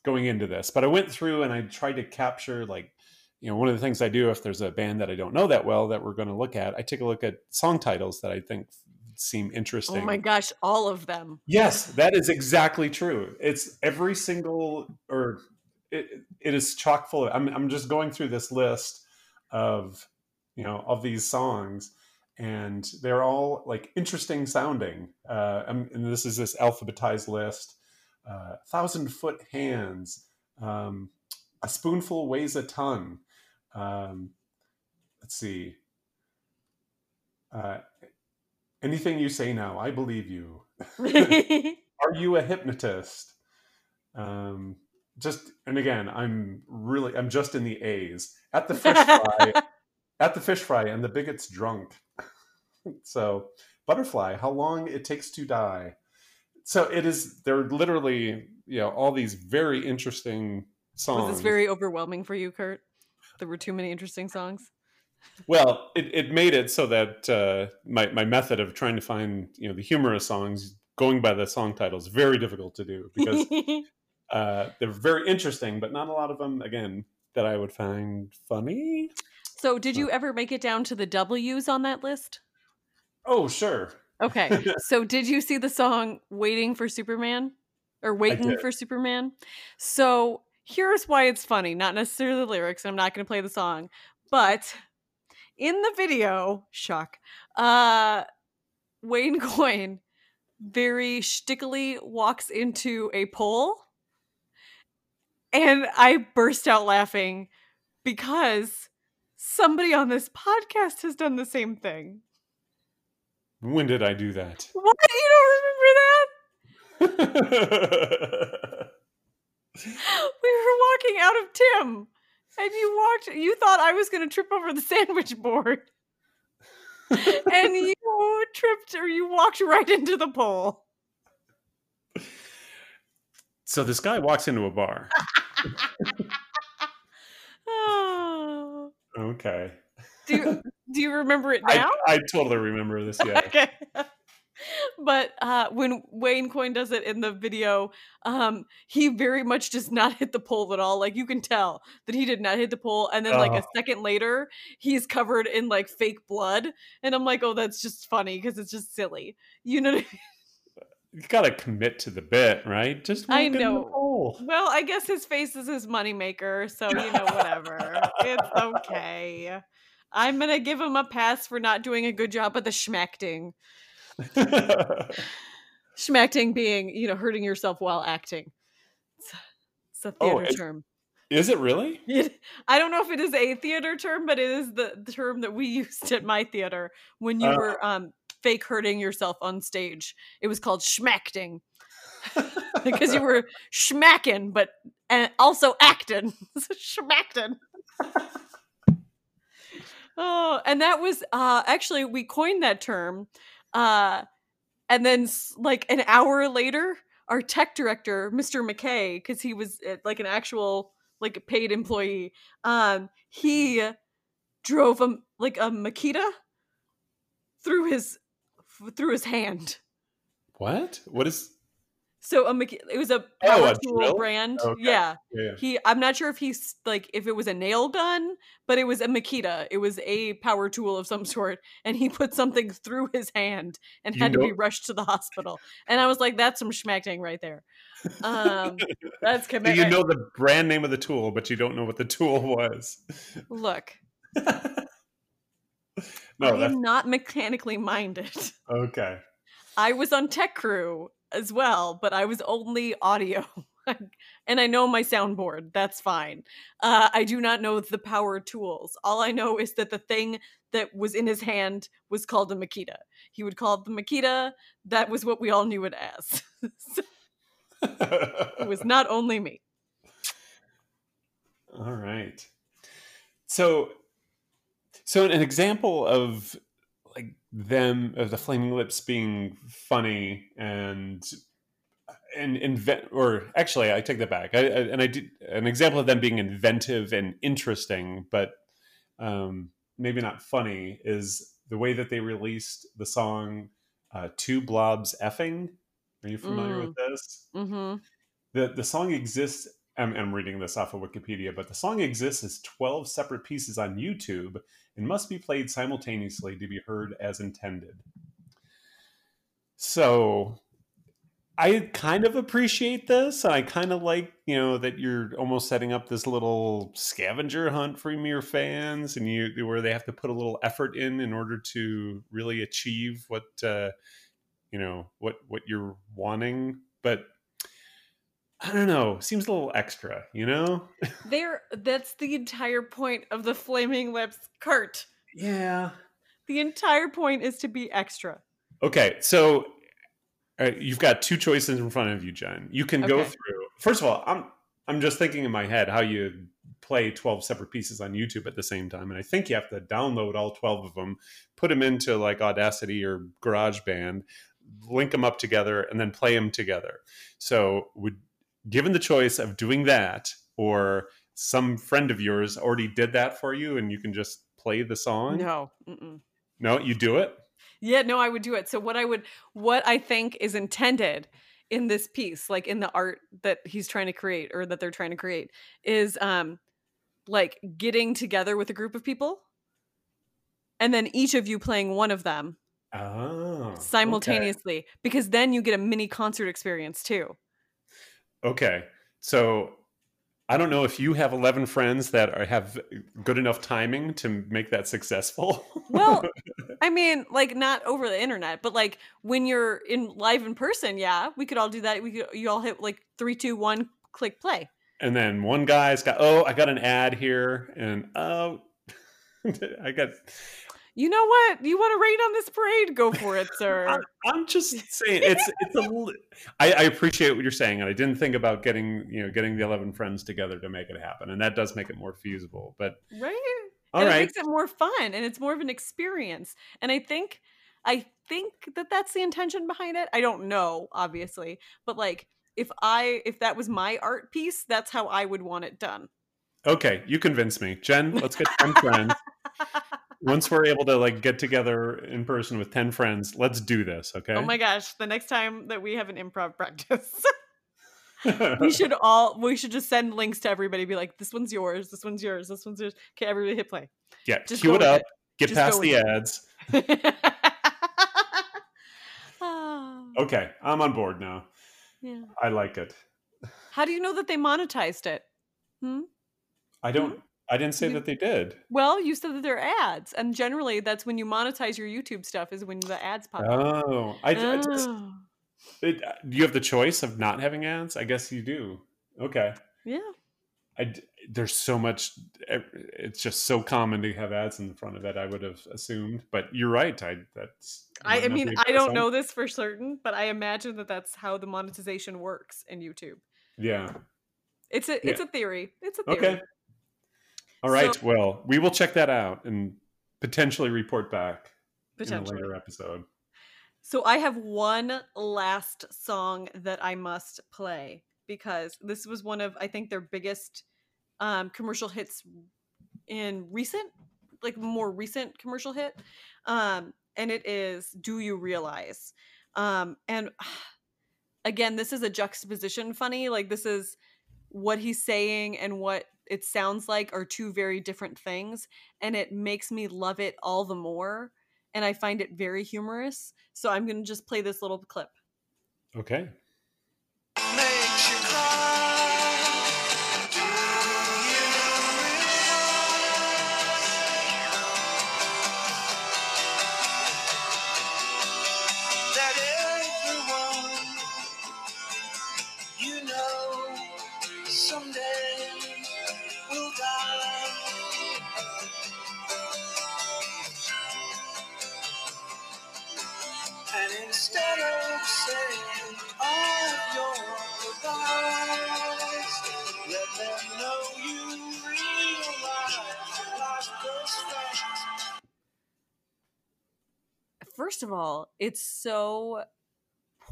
S1: going into this, but I went through and I tried to capture like you know one of the things I do if there's a band that I don't know that well that we're going to look at, I take a look at song titles that I think seem interesting.
S2: Oh my gosh, all of them.
S1: Yes, that is exactly true. It's every single, or it, it is chock full. Of, I'm I'm just going through this list of you know of these songs, and they're all like interesting sounding. Uh, and and this is this alphabetized list. Uh, Thousand foot hands. Um, a spoonful weighs a ton. Um, let's see. Uh, anything you say now, I believe you. [laughs] Are you a hypnotist? Um, just and again, I'm really I'm just in the A's at the fish [laughs] fry at the fish fry and the bigot's drunk. [laughs] so butterfly, how long it takes to die. So it is. There are literally you know all these very interesting songs.
S2: Was this very overwhelming for you, Kurt? There were too many interesting songs.
S1: Well, it, it made it so that uh, my my method of trying to find you know the humorous songs going by the song titles very difficult to do because [laughs] uh, they're very interesting, but not a lot of them again that I would find funny.
S2: so, did you ever make it down to the W's on that list?
S1: Oh, sure.
S2: Okay. [laughs] so did you see the song Waiting for Superman? Or Waiting for Superman? So here's why it's funny, not necessarily the lyrics, I'm not gonna play the song, but in the video, shock, uh Wayne [laughs] Coyne very shtickily walks into a pole and I burst out laughing because somebody on this podcast has done the same thing.
S1: When did I do that?
S2: What? You don't remember that? [laughs] We were walking out of Tim, and you walked. You thought I was going to trip over the [laughs] sandwich board, and [laughs] you tripped, or you walked right into the pole.
S1: so this guy walks into a bar. [laughs] Okay.
S2: Do you, do you remember it
S1: I,
S2: now?
S1: I totally remember this. Yeah.
S2: okay. But uh, when Wayne Coyne does it in the video, um, he very much does not hit the pole at all. Like you can tell that he did not hit the pole. And then like a
S1: Oh.
S2: second later, he's covered in like fake blood. And I'm like, oh, that's just funny because it's just silly. You know what I mean?
S1: You gotta commit to the bit, right? Just
S2: I
S1: walk in the
S2: know. Well, I guess his face is his moneymaker, so you know, whatever. it's okay. I'm gonna give him a pass for not doing a good job at the schmacting. [laughs] Schmacting being, you know, hurting yourself while acting. It's, it's a
S1: Oh,
S2: theater term.
S1: Is it really? [laughs]
S2: It, I don't know if it is a theater term, but it is the, the term that we [laughs] used at my theater when you
S1: Uh.
S2: were um, fake hurting yourself on stage. It was called schmacting because you were schmacking, but and also acting. schmacting. oh, and that was uh, actually we coined that term, uh, and then like an hour later, our tech director, Mr. McKay, because he was uh, like an actual like paid employee, um, he drove a like a Makita through his through his hand.
S1: What? What is?
S2: So a it was a
S1: Oh,
S2: power
S1: a
S2: tool
S1: drill?
S2: brand.
S1: Okay.
S2: Yeah.
S1: Yeah.
S2: He I'm not sure if he's like if it was a nail gun, but it was a Makita. It was a power tool of some sort and he put something through his hand and
S1: You
S2: had to be rushed to the hospital. And I was like that's some schmacking right there. Um that's [laughs]
S1: So you know the brand name of the tool, but you don't know what the tool was.
S2: Look, [laughs]
S1: no,
S2: I'm not mechanically minded.
S1: okay.
S2: I was on tech crew as well, but I was only audio. [laughs] and I know my soundboard. That's fine. Uh, I do not know the power tools. All I know is that the thing that was in his hand was called a Makita. He would call it the Makita. That was what we all knew it as. [laughs] It was not only me.
S1: All right. So, so an example of them of the Flaming Lips being funny and and invent, or actually, I take that back. I, I, and I did an example of them being inventive and interesting, but um, maybe not funny is the way that they released the song uh, Two Blobs Effing." Are you familiar
S2: Mm.
S1: with this?
S2: hmm
S1: the the song exists I'm, I'm reading this off of wikipedia but the song exists as 12 separate pieces on youtube and must be played simultaneously to be heard as intended. So i kind of appreciate this i kind of like you know that you're almost setting up this little scavenger hunt for your fans and you where they have to put a little effort in in order to really achieve what uh you know what what you're wanting. But I don't know. Seems a little extra, you know? [laughs]
S2: There, that's the entire point of the Flaming Lips Kurt.
S1: Yeah.
S2: The entire point is to be extra.
S1: Okay, so uh, you've got two choices in front of you, Jen. You can go through. First of all, I'm I'm just thinking in my head how you play 12 separate pieces on YouTube at the same time, and I think you have to download all 12 of them, put them into like Audacity or GarageBand, link them up together, and then play them together. So, would given the choice of doing that or some friend of yours already did that for you, and you can just play the song?
S2: No. Mm-mm.
S1: no, you do it.
S2: Yeah, no, I would do it. So what I would what I think is intended in this piece, like in the art that he's trying to create or that they're trying to create, is um like getting together with a group of people and then each of you playing one of them
S1: Oh, okay.
S2: simultaneously because then you get a mini concert experience too.
S1: Okay. So I don't know if you have 11 friends that are, have good enough timing to make that successful. [laughs]
S2: Well, I mean, like not over the internet, but like when you're in live in person, yeah, we could all do that. We could you all hit like three, two, one, click play.
S1: and then one guy's got, oh, I got an ad here. And oh, [laughs] I got,
S2: You know what? You want to rain on this parade? Go [laughs] for it, sir.
S1: I'm, I'm just [laughs] saying it's, it's a, I, I appreciate what you're saying. And I didn't think about getting, you know, getting the 11 friends together to make it happen. And that does make it more feasible. But
S2: right?
S1: all
S2: and it makes it more fun and it's more of an experience. And I think I think that that's the intention behind it. I don't know, obviously, but like if I if that was my art piece, that's how I would want it done.
S1: Okay. You convince me. Jen, let's get 10 friends. [laughs] Once we're able to like get together in person with 10 friends, let's do this, okay?
S2: Oh my gosh, the next time that we have an improv [laughs] practice. [laughs] we should all we should just send links to everybody be like this one's yours this one's yours this one's yours okay everybody hit play
S1: yeah,
S2: just
S1: cue it up,
S2: it.
S1: get
S2: Just
S1: past the ads. [laughs] Okay, I'm on board now.
S2: yeah.
S1: I like it.
S2: how do you know that they monetized it hmm?
S1: I don't I didn't say
S2: You-
S1: that they did.
S2: well you said that they're ads and generally that's when you monetize your youtube stuff is when the ads pop up
S1: Oh, I, I just
S2: Oh,
S1: it, uh, do you have the choice of not having ads? I guess you do. Okay.
S2: yeah
S1: I, there's so much. Eh, it's just so common to have ads in the front of it. I would have assumed, but you're right. I that's.
S2: I, I mean i don't know this for certain but i imagine that that's how the monetization works in youtube
S1: Yeah.
S2: it's a it's a theory it's a theory
S1: Okay. All right.
S2: So-
S1: well, we will check that out and potentially report back in a later episode.
S2: So I have one last song that I must play because this was one of I think their biggest um, commercial hits in recent, like more recent commercial hit, um, and it is "Do You Realize?" Um, and [sighs] again, this is a juxtaposition. Funny, like this is what he's saying and what it sounds like are two very different things, and it makes me love it all the more. And I find it very humorous. So I'm going to just play this little clip.
S1: Okay.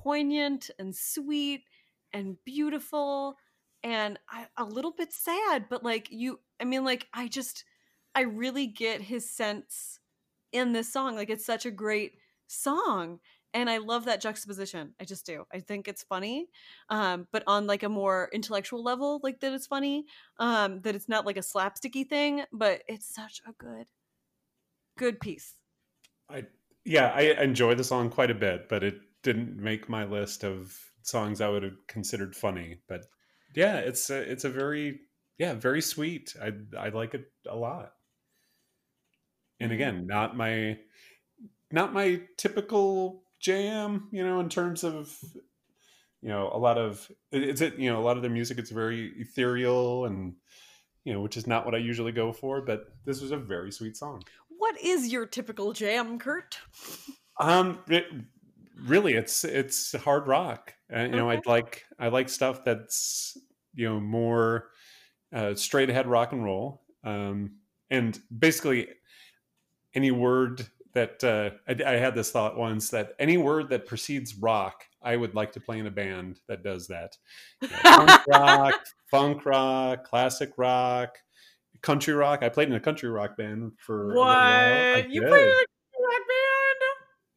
S2: Poignant and sweet and beautiful and I, a little bit sad, but like you, I mean, like, I just, I really get his sense in this song. Like, it's such a great song. And I love that juxtaposition. I just do. I think it's funny, um, but on like a more intellectual level, like that it's funny. Um, that it's not like a slapsticky thing, but it's such a good, good piece.
S1: I yeah, I enjoy the song quite a bit, but it didn't make my list of songs I would have considered funny. But yeah, it's a, it's a very yeah very sweet. I I like it a lot. And
S2: Mhm.
S1: again, not my not my typical jam, you know, in terms of you know a lot of it- it's it you know a lot of their music. It's very ethereal and you know which is not what I usually go for. But this was a very sweet song.
S2: What is your typical jam, Kurt?
S1: Um, it, really, it's it's hard rock. Uh, you know,
S2: Okay.
S1: I'd like I like stuff that's you know more uh, straight ahead rock and roll. Um, and basically, any word that uh, I, I had this thought once that any word that precedes rock, I would like to play in a band that does that. You know, punk [laughs] rock, funk rock, classic rock, country rock. I played in a country rock band for a while.
S2: What? You played in a?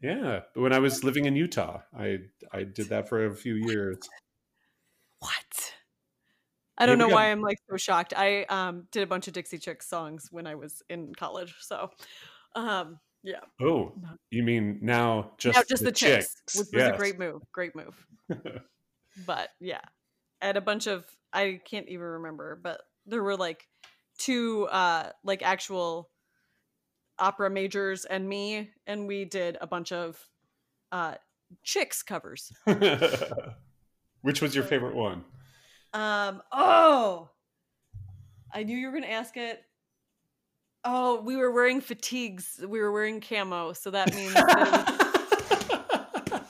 S1: Yeah, when I was living in Utah, I I did that for a few years.
S2: What? I don't know
S1: got-
S2: why I'm like so shocked. I um did a bunch of Dixie Chicks songs when I was in college. So um yeah.
S1: Oh, you mean now just
S2: now just the, chicks,
S1: chicks?
S2: which was
S1: Yes.
S2: a great move. Great move. [laughs] but yeah. At a bunch of I can't even remember, but there were like two uh like actual opera majors and me and we did a bunch of uh chicks covers. [laughs]
S1: Which was your favorite one?
S2: Um. Oh, I knew you were gonna ask it. Oh, we were wearing fatigues. We were wearing camo, so that means that [laughs]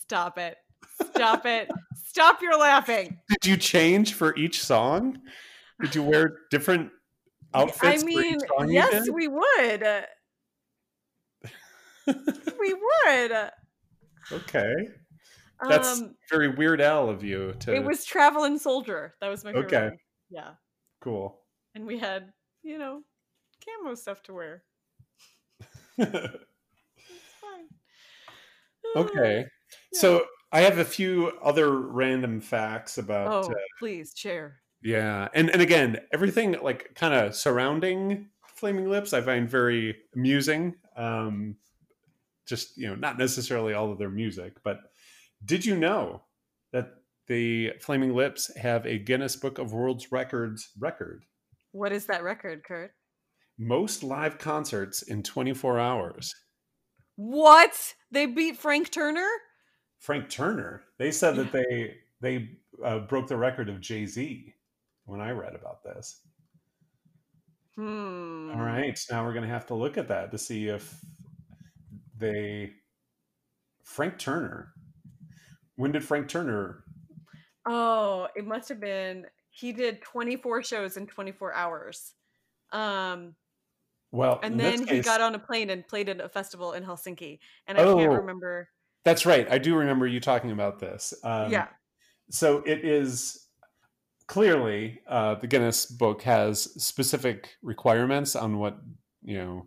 S2: stop it, stop it, stop your laughing.
S1: Did you change for each song? Did you wear different outfits
S2: I mean, yes, we would. Uh. We [laughs] would.
S1: okay, that's
S2: um,
S1: very Weird Al of you. To
S2: it was Traveling Soldier. That was my favorite.
S1: Okay.
S2: one. Yeah,
S1: cool.
S2: and we had you know camo stuff to wear. [laughs] It's fine.
S1: okay. So I have a few other random facts about
S2: Oh,
S1: uh,
S2: please share.
S1: Yeah, and and again, everything like kind of surrounding Flaming Lips, I find very amusing. Um, just you know, not necessarily all of their music, but did you know that the Flaming Lips have a Guinness Book of World's Records record?
S2: What is that record, Kurt?
S1: Most live concerts in 24 hours.
S2: What? They beat Frank Turner?
S1: Frank Turner. They said that they they uh, broke the record of Jay Z when I read about this.
S2: Hmm.
S1: All right, now we're going to have to look at that to see if they Frank Turner. When did Frank Turner?
S2: Oh, it must have been he did 24 shows in 24 hours. Um
S1: Well,
S2: and then he
S1: case-
S2: got on a plane and played at a festival in Helsinki. And I
S1: Oh.
S2: can't remember.
S1: That's right. I do remember you talking about this. Um,
S2: yeah.
S1: So it is clearly uh, the Guinness Book has specific requirements on what you know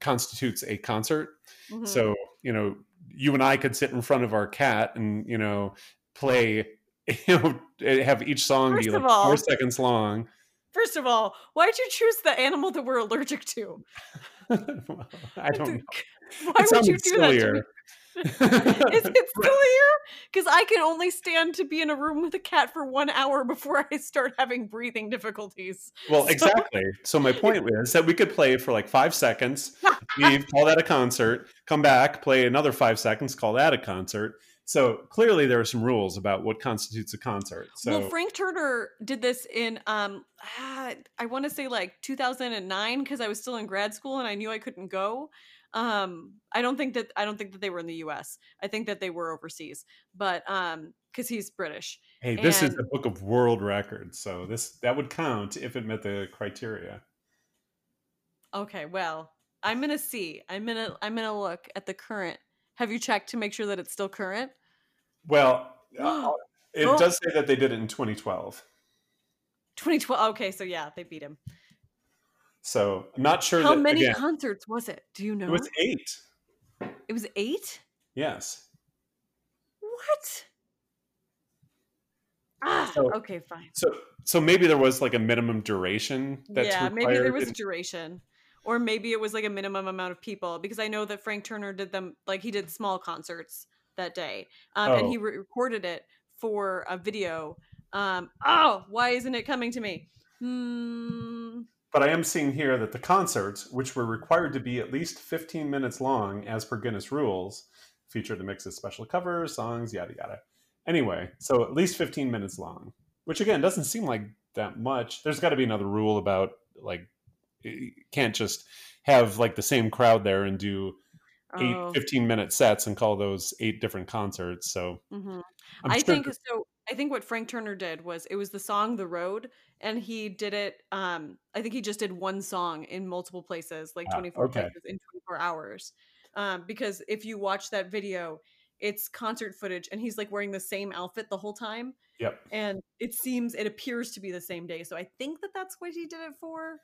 S1: constitutes a concert.
S2: mhm.
S1: So, you know, you and I could sit in front of our cat and, you know, play, [laughs] you know, have each song
S2: First
S1: be like
S2: all-
S1: four seconds long.
S2: First of all, why'd you choose the animal that we're allergic to? [laughs]
S1: I don't know.
S2: Why
S1: it
S2: would you do that
S1: sillier. [laughs]
S2: Is it sillier? Because I can only stand to be in a room with a cat for one hour before I start having breathing difficulties.
S1: Well,
S2: So-
S1: exactly. So my point [laughs] is that we could play for like five seconds, leave, [laughs] call that a concert, come back, play another five seconds, call that a concert. So clearly there are some rules about what constitutes a concert. So
S2: well, Frank Turner did this in um ah, I want to say like 2009 because I was still in grad school and I knew I couldn't go. Um I don't think that I don't think that they were in the US. I think that they were overseas. But um cuz he's British.
S1: hey, this is
S2: and-
S1: the book of world records. So this that would count if it met the criteria.
S2: Okay, well, I'm going to see. I'm going to I'm to look at the current. Have you checked to make sure that it's still current?
S1: Well, uh, [gasps] it
S2: Oh.
S1: does say that they did it in 2012.
S2: 2012. Okay, so yeah, they beat him.
S1: So I'm not sure
S2: How
S1: that
S2: many
S1: again,
S2: concerts was it? Do you know?
S1: it was eight.
S2: It was 8?
S1: Yes.
S2: What? Ah,
S1: So-
S2: okay, fine.
S1: So so maybe there was like a minimum duration that's
S2: yeah,
S1: required.
S2: maybe there was
S1: in-
S2: duration. Or maybe it was like a minimum amount of people because I know that Frank Turner did them like he did small concerts that day. Um, and
S1: Oh.
S2: he re- recorded it for a video. Um, oh, why isn't it coming to me? Hmm.
S1: But I am seeing here that the concerts, which were required to be at least 15 minutes long as per Guinness rules, featured a mix of special covers, songs, yada yada. Anyway, so at least 15 minutes long, which again doesn't seem like that much. There's got to be another rule about like you can't just have like the same crowd there and do eight
S2: Oh,
S1: 15 minute sets and call those eight different concerts. So
S2: mhm.
S1: I'm
S2: I
S1: sure
S2: think so. I think what Frank Turner did was it was the song "The Road," and he did it. Um, I think he just did one song in multiple places, like
S1: Ah,
S2: twenty four
S1: okay.
S2: places in twenty four hours. Um, because if you watch that video, it's concert footage, and he's like wearing the same outfit the whole time,
S1: Yep.
S2: and it seems it appears to be the same day. So I think that that's what he did it for.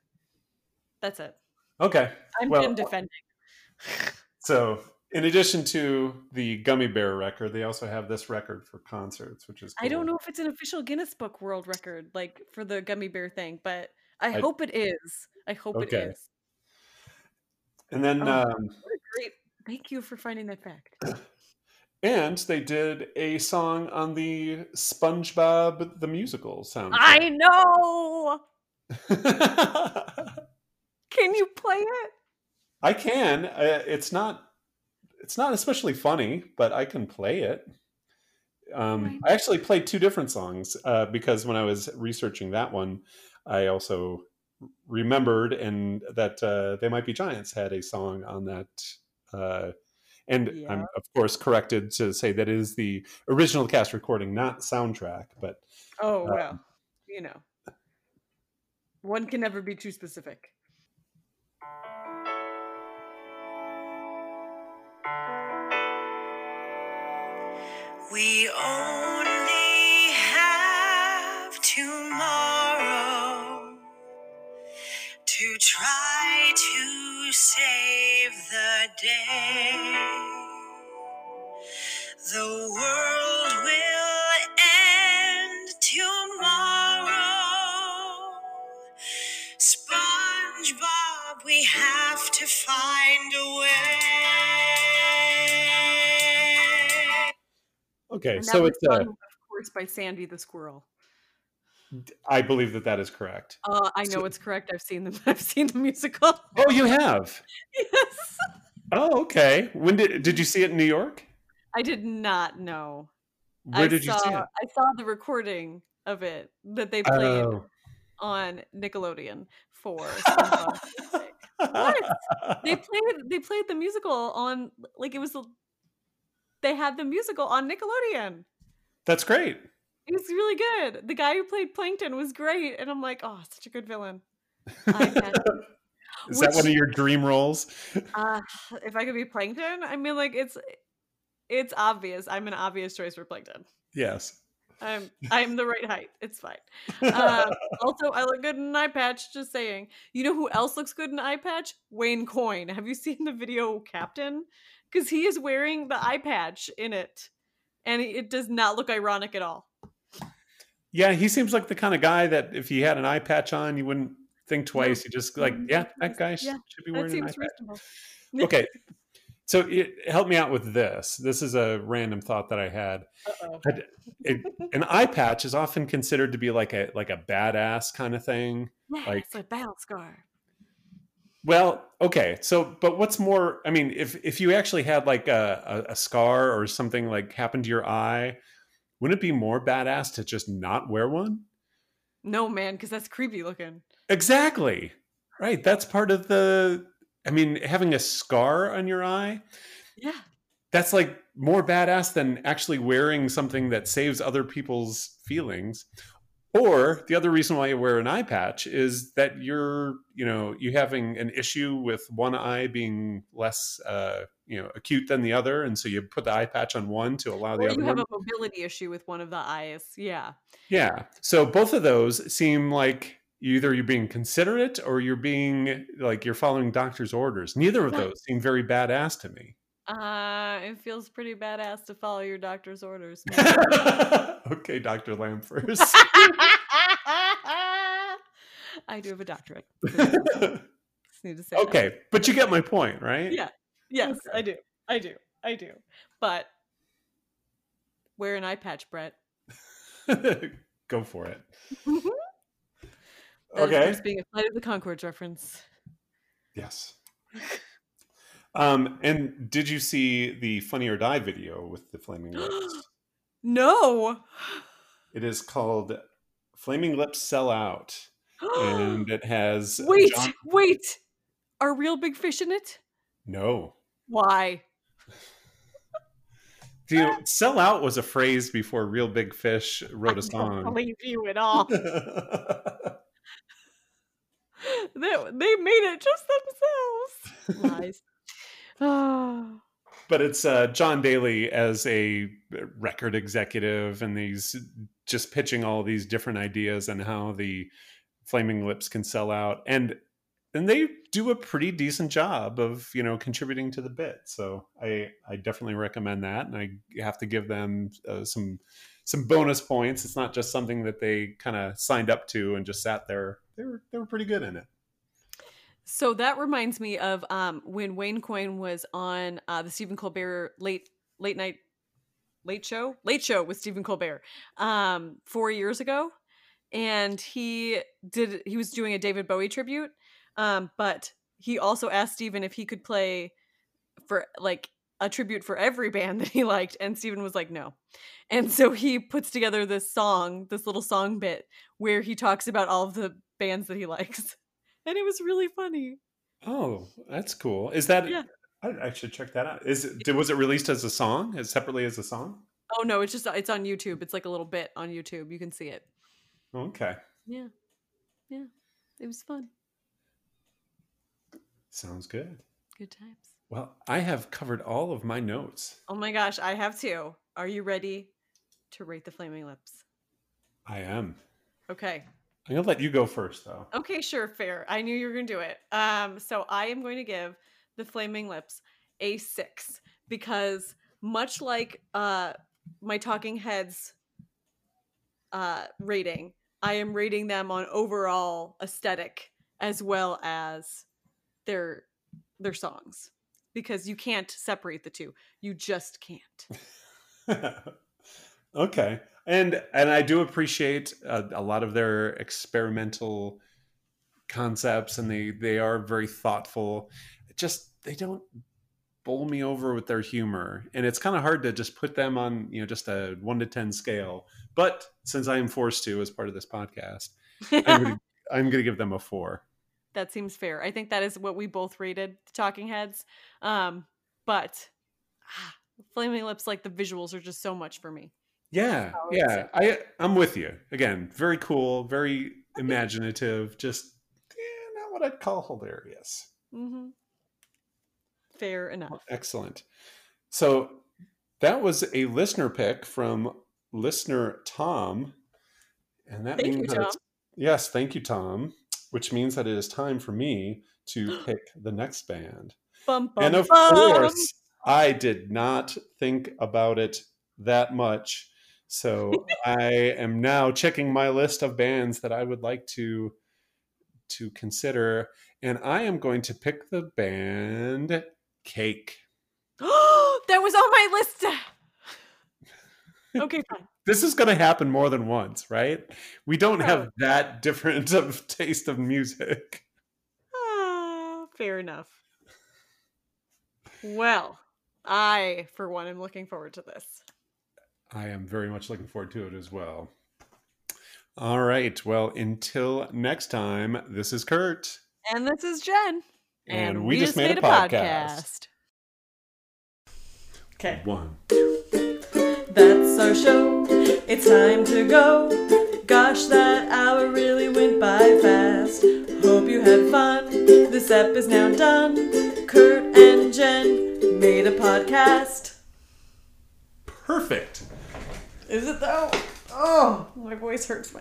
S2: That's it.
S1: Okay.
S2: I'm
S1: Well,
S2: defending. [laughs]
S1: So, in addition to the Gummy Bear record, they also have this record for concerts, which is
S2: I don't know if it's an official Guinness Book World Record, like for the gummy bear thing, but I,
S1: I-
S2: hope it is. I hope it
S1: Okay.
S2: is.
S1: And then,
S2: Oh.
S1: um,
S2: What a great! Thank you for finding that fact. [coughs]
S1: and they did a song on the SpongeBob the musical soundtrack.
S2: I know. [laughs] Can you play it?
S1: I can. Uh, it's not. It's not especially funny, but I can play it. Um, I actually played two different songs uh, because when I was researching that one, I also remembered and that uh, "They Might Be Giants" had a song on that. Uh, and I'm of course corrected to say that is the original cast recording, not soundtrack. But
S2: Oh
S1: Um,
S2: well, you know, one can never be too specific.
S4: We only have tomorrow to try to save the day. The world will end tomorrow. SpongeBob, we have to find a way.
S1: Okay, so it's uh,
S2: of course by Sandy the squirrel.
S1: I believe that that is correct.
S2: Uh, I know
S1: So-
S2: it's correct. I've seen the [laughs] I've seen the musical.
S1: Oh, you have. [laughs]
S2: yes.
S1: Oh, okay. When did did you see it in New York?
S2: I did not know.
S1: Where
S2: I
S1: did you
S2: saw,
S1: see it?
S2: I saw the recording of it that they played
S1: Oh.
S2: on Nickelodeon for. [laughs] What? they played they played the musical on like it was the- they had the musical on Nickelodeon.
S1: That's great.
S2: It was really good. The guy who played Plankton was great, and I'm like, oh, such a good villain. [laughs]
S1: Is that one of your dream roles?
S2: Uh, if I could be Plankton, I mean, like it's it's obvious. I'm an obvious choice for Plankton.
S1: Yes.
S2: I'm I'm the right height. It's fine. Um, [laughs] also, I look good in an eye patch. Just saying. You know who else looks good in an eye patch? Wayne Coyne. Have you seen the video Captain? Because he is wearing the eye patch in it, and it does not look ironic at all.
S1: Yeah, he seems like the kind of guy that if he had an eye patch on, you wouldn't think twice. You just like,
S2: mm-hmm.
S1: yeah, that guy
S2: Yeah,
S1: should be wearing an eye patch. [laughs] Okay. So it, help me out with this. This is a random thought that I had. It, an eye patch is often considered to be like a like a badass kind of thing. [laughs]
S2: Yeah,
S1: like-
S2: it's a battle scar.
S1: Well, okay. So, but what's more? I mean, if if you actually had like a, a, a scar or something like happened to your eye, wouldn't it be more badass to just not wear one?
S2: No, man, because that's creepy looking.
S1: Exactly. Right. That's part of the. I mean, having a scar on your eye,
S2: Yeah.
S1: that's like more badass than actually wearing something that saves other people's feelings. Or the other reason why you wear an eye patch is that you're, you know, you having an issue with one eye being less, uh, you know, acute than the other, and so you put the eye patch on one to allow the
S2: Or
S1: other
S2: you
S1: one.
S2: have a mobility issue with one of the eyes. Yeah.
S1: Yeah. So both of those seem like either you're being considerate or you're being like you're following doctor's orders. Neither of those seem very badass to me.
S2: Uh, it feels pretty badass to follow your doctor's orders. [laughs]
S1: okay, Dr. Lamfers. [laughs]
S2: I do have a doctorate. [laughs] Just need to say that.
S1: okay, but you get my point, right?
S2: Yeah. Yes, I do. I do. I do. But wear an eye patch, Brett.
S1: Go for it.
S2: That of
S1: okay.
S2: being a Flight of the Conchords reference.
S1: Yes. Um, and did you see the Funny or Die video with the flaming lips? [gasps]
S2: No.
S1: it is called Flaming Lips Sell Out. And it has [gasps]
S2: wait,
S1: John-
S2: wait. Are real big fish in it?
S1: No.
S2: Why? [laughs]
S1: Do you know, sell out was a phrase before Real Big Fish wrote a [laughs]
S2: I don't
S1: song.
S2: believe you at [laughs] all. they, they made it just themselves. Lies. [gasps]
S1: But it's uh, John Daly as a record executive, and he's just pitching all these different ideas and how the Flaming Lips can sell out, and and they do a pretty decent job of you know contributing to the bit. So I I definitely recommend that, and I have to give them uh, some some bonus points. It's not just something that they kind of signed up to and just sat there. They were they were pretty good in it.
S2: So that reminds me of um, when Wayne Coyne was on uh, the Stephen Colbert late late night late show? Late show with Stephen Colbert um, four years ago, and he did he was doing a David Bowie tribute, um, but he also asked Stephen if he could play for like a tribute for every band that he liked, and Stephen was like no, and so he puts together this song, this little song bit where he talks about all of the bands that he likes and it was really funny.
S1: Oh, that's cool. Is that?
S2: Yeah.
S1: I, I should check that out. Is it? Was it released as a song, as separately as a song?
S2: Oh no, it's just it's on YouTube. It's like a little bit on YouTube. You can see it.
S1: Okay,
S2: Yeah, yeah, it was fun.
S1: sounds good.
S2: Good times.
S1: Well, I have covered all of my notes.
S2: Oh my gosh, I have two. Are you ready to rate the Flaming Lips?
S1: I am.
S2: Okay,
S1: I'm gonna let you go first, though.
S2: Okay, sure, fair. I knew you were to do it. Um, so I am going to give the Flaming Lips a six because much like uh my Talking Heads uh rating, I am rating them on overall aesthetic as well as their their songs because you can't separate the two. You just can't. [laughs]
S1: okay, and and I do appreciate a, a lot of their experimental concepts, and they they are very thoughtful. It just they don't bowl me over with their humor, and it's kind of hard to just put them on you know just a one to ten scale. But since I am forced to as part of this podcast, I'm gonna, [laughs] I'm gonna give them a four.
S2: that seems fair. I think that is what we both rated the Talking Heads. Um, but ah, Flaming Lips, like the visuals are just so much for me.
S1: Yeah,
S2: how I would
S1: yeah. I I'm with you. Again, very cool, very [laughs] imaginative. Just eh, not what I'd call hilarious.
S2: Mm-hmm. Fair enough.
S1: Excellent. So that was a listener pick from listener Tom, and that
S2: Thank you,
S1: means that it's- yes, thank you, Tom. Which means that it is time for me to [gasps] pick the next band.
S2: Bum, bum,
S1: and of
S2: bum.
S1: course, I did not think about it that much. So I am now checking my list of bands that I would like to to consider, and I am going to pick the band Cake.
S2: Oh, [gasps] that was on my list. okay, fine. [laughs]
S1: This is going to happen more than once, right? We don't have that different [laughs] of taste of music.
S2: Ah, fair enough. Well, I, for one, am looking forward to this.
S1: I am very much looking forward to it as well. All right. Well, until next time, this is Kurt.
S2: And this is Jen.
S1: And we just made a podcast.
S2: Okay.
S1: One.
S2: That's our show. It's time to go. Gosh, that hour really went by fast. Hope you had fun. This ep is now done. Kurt and Jen made a podcast.
S1: Perfect.
S2: Is it though? Oh, my voice hurts my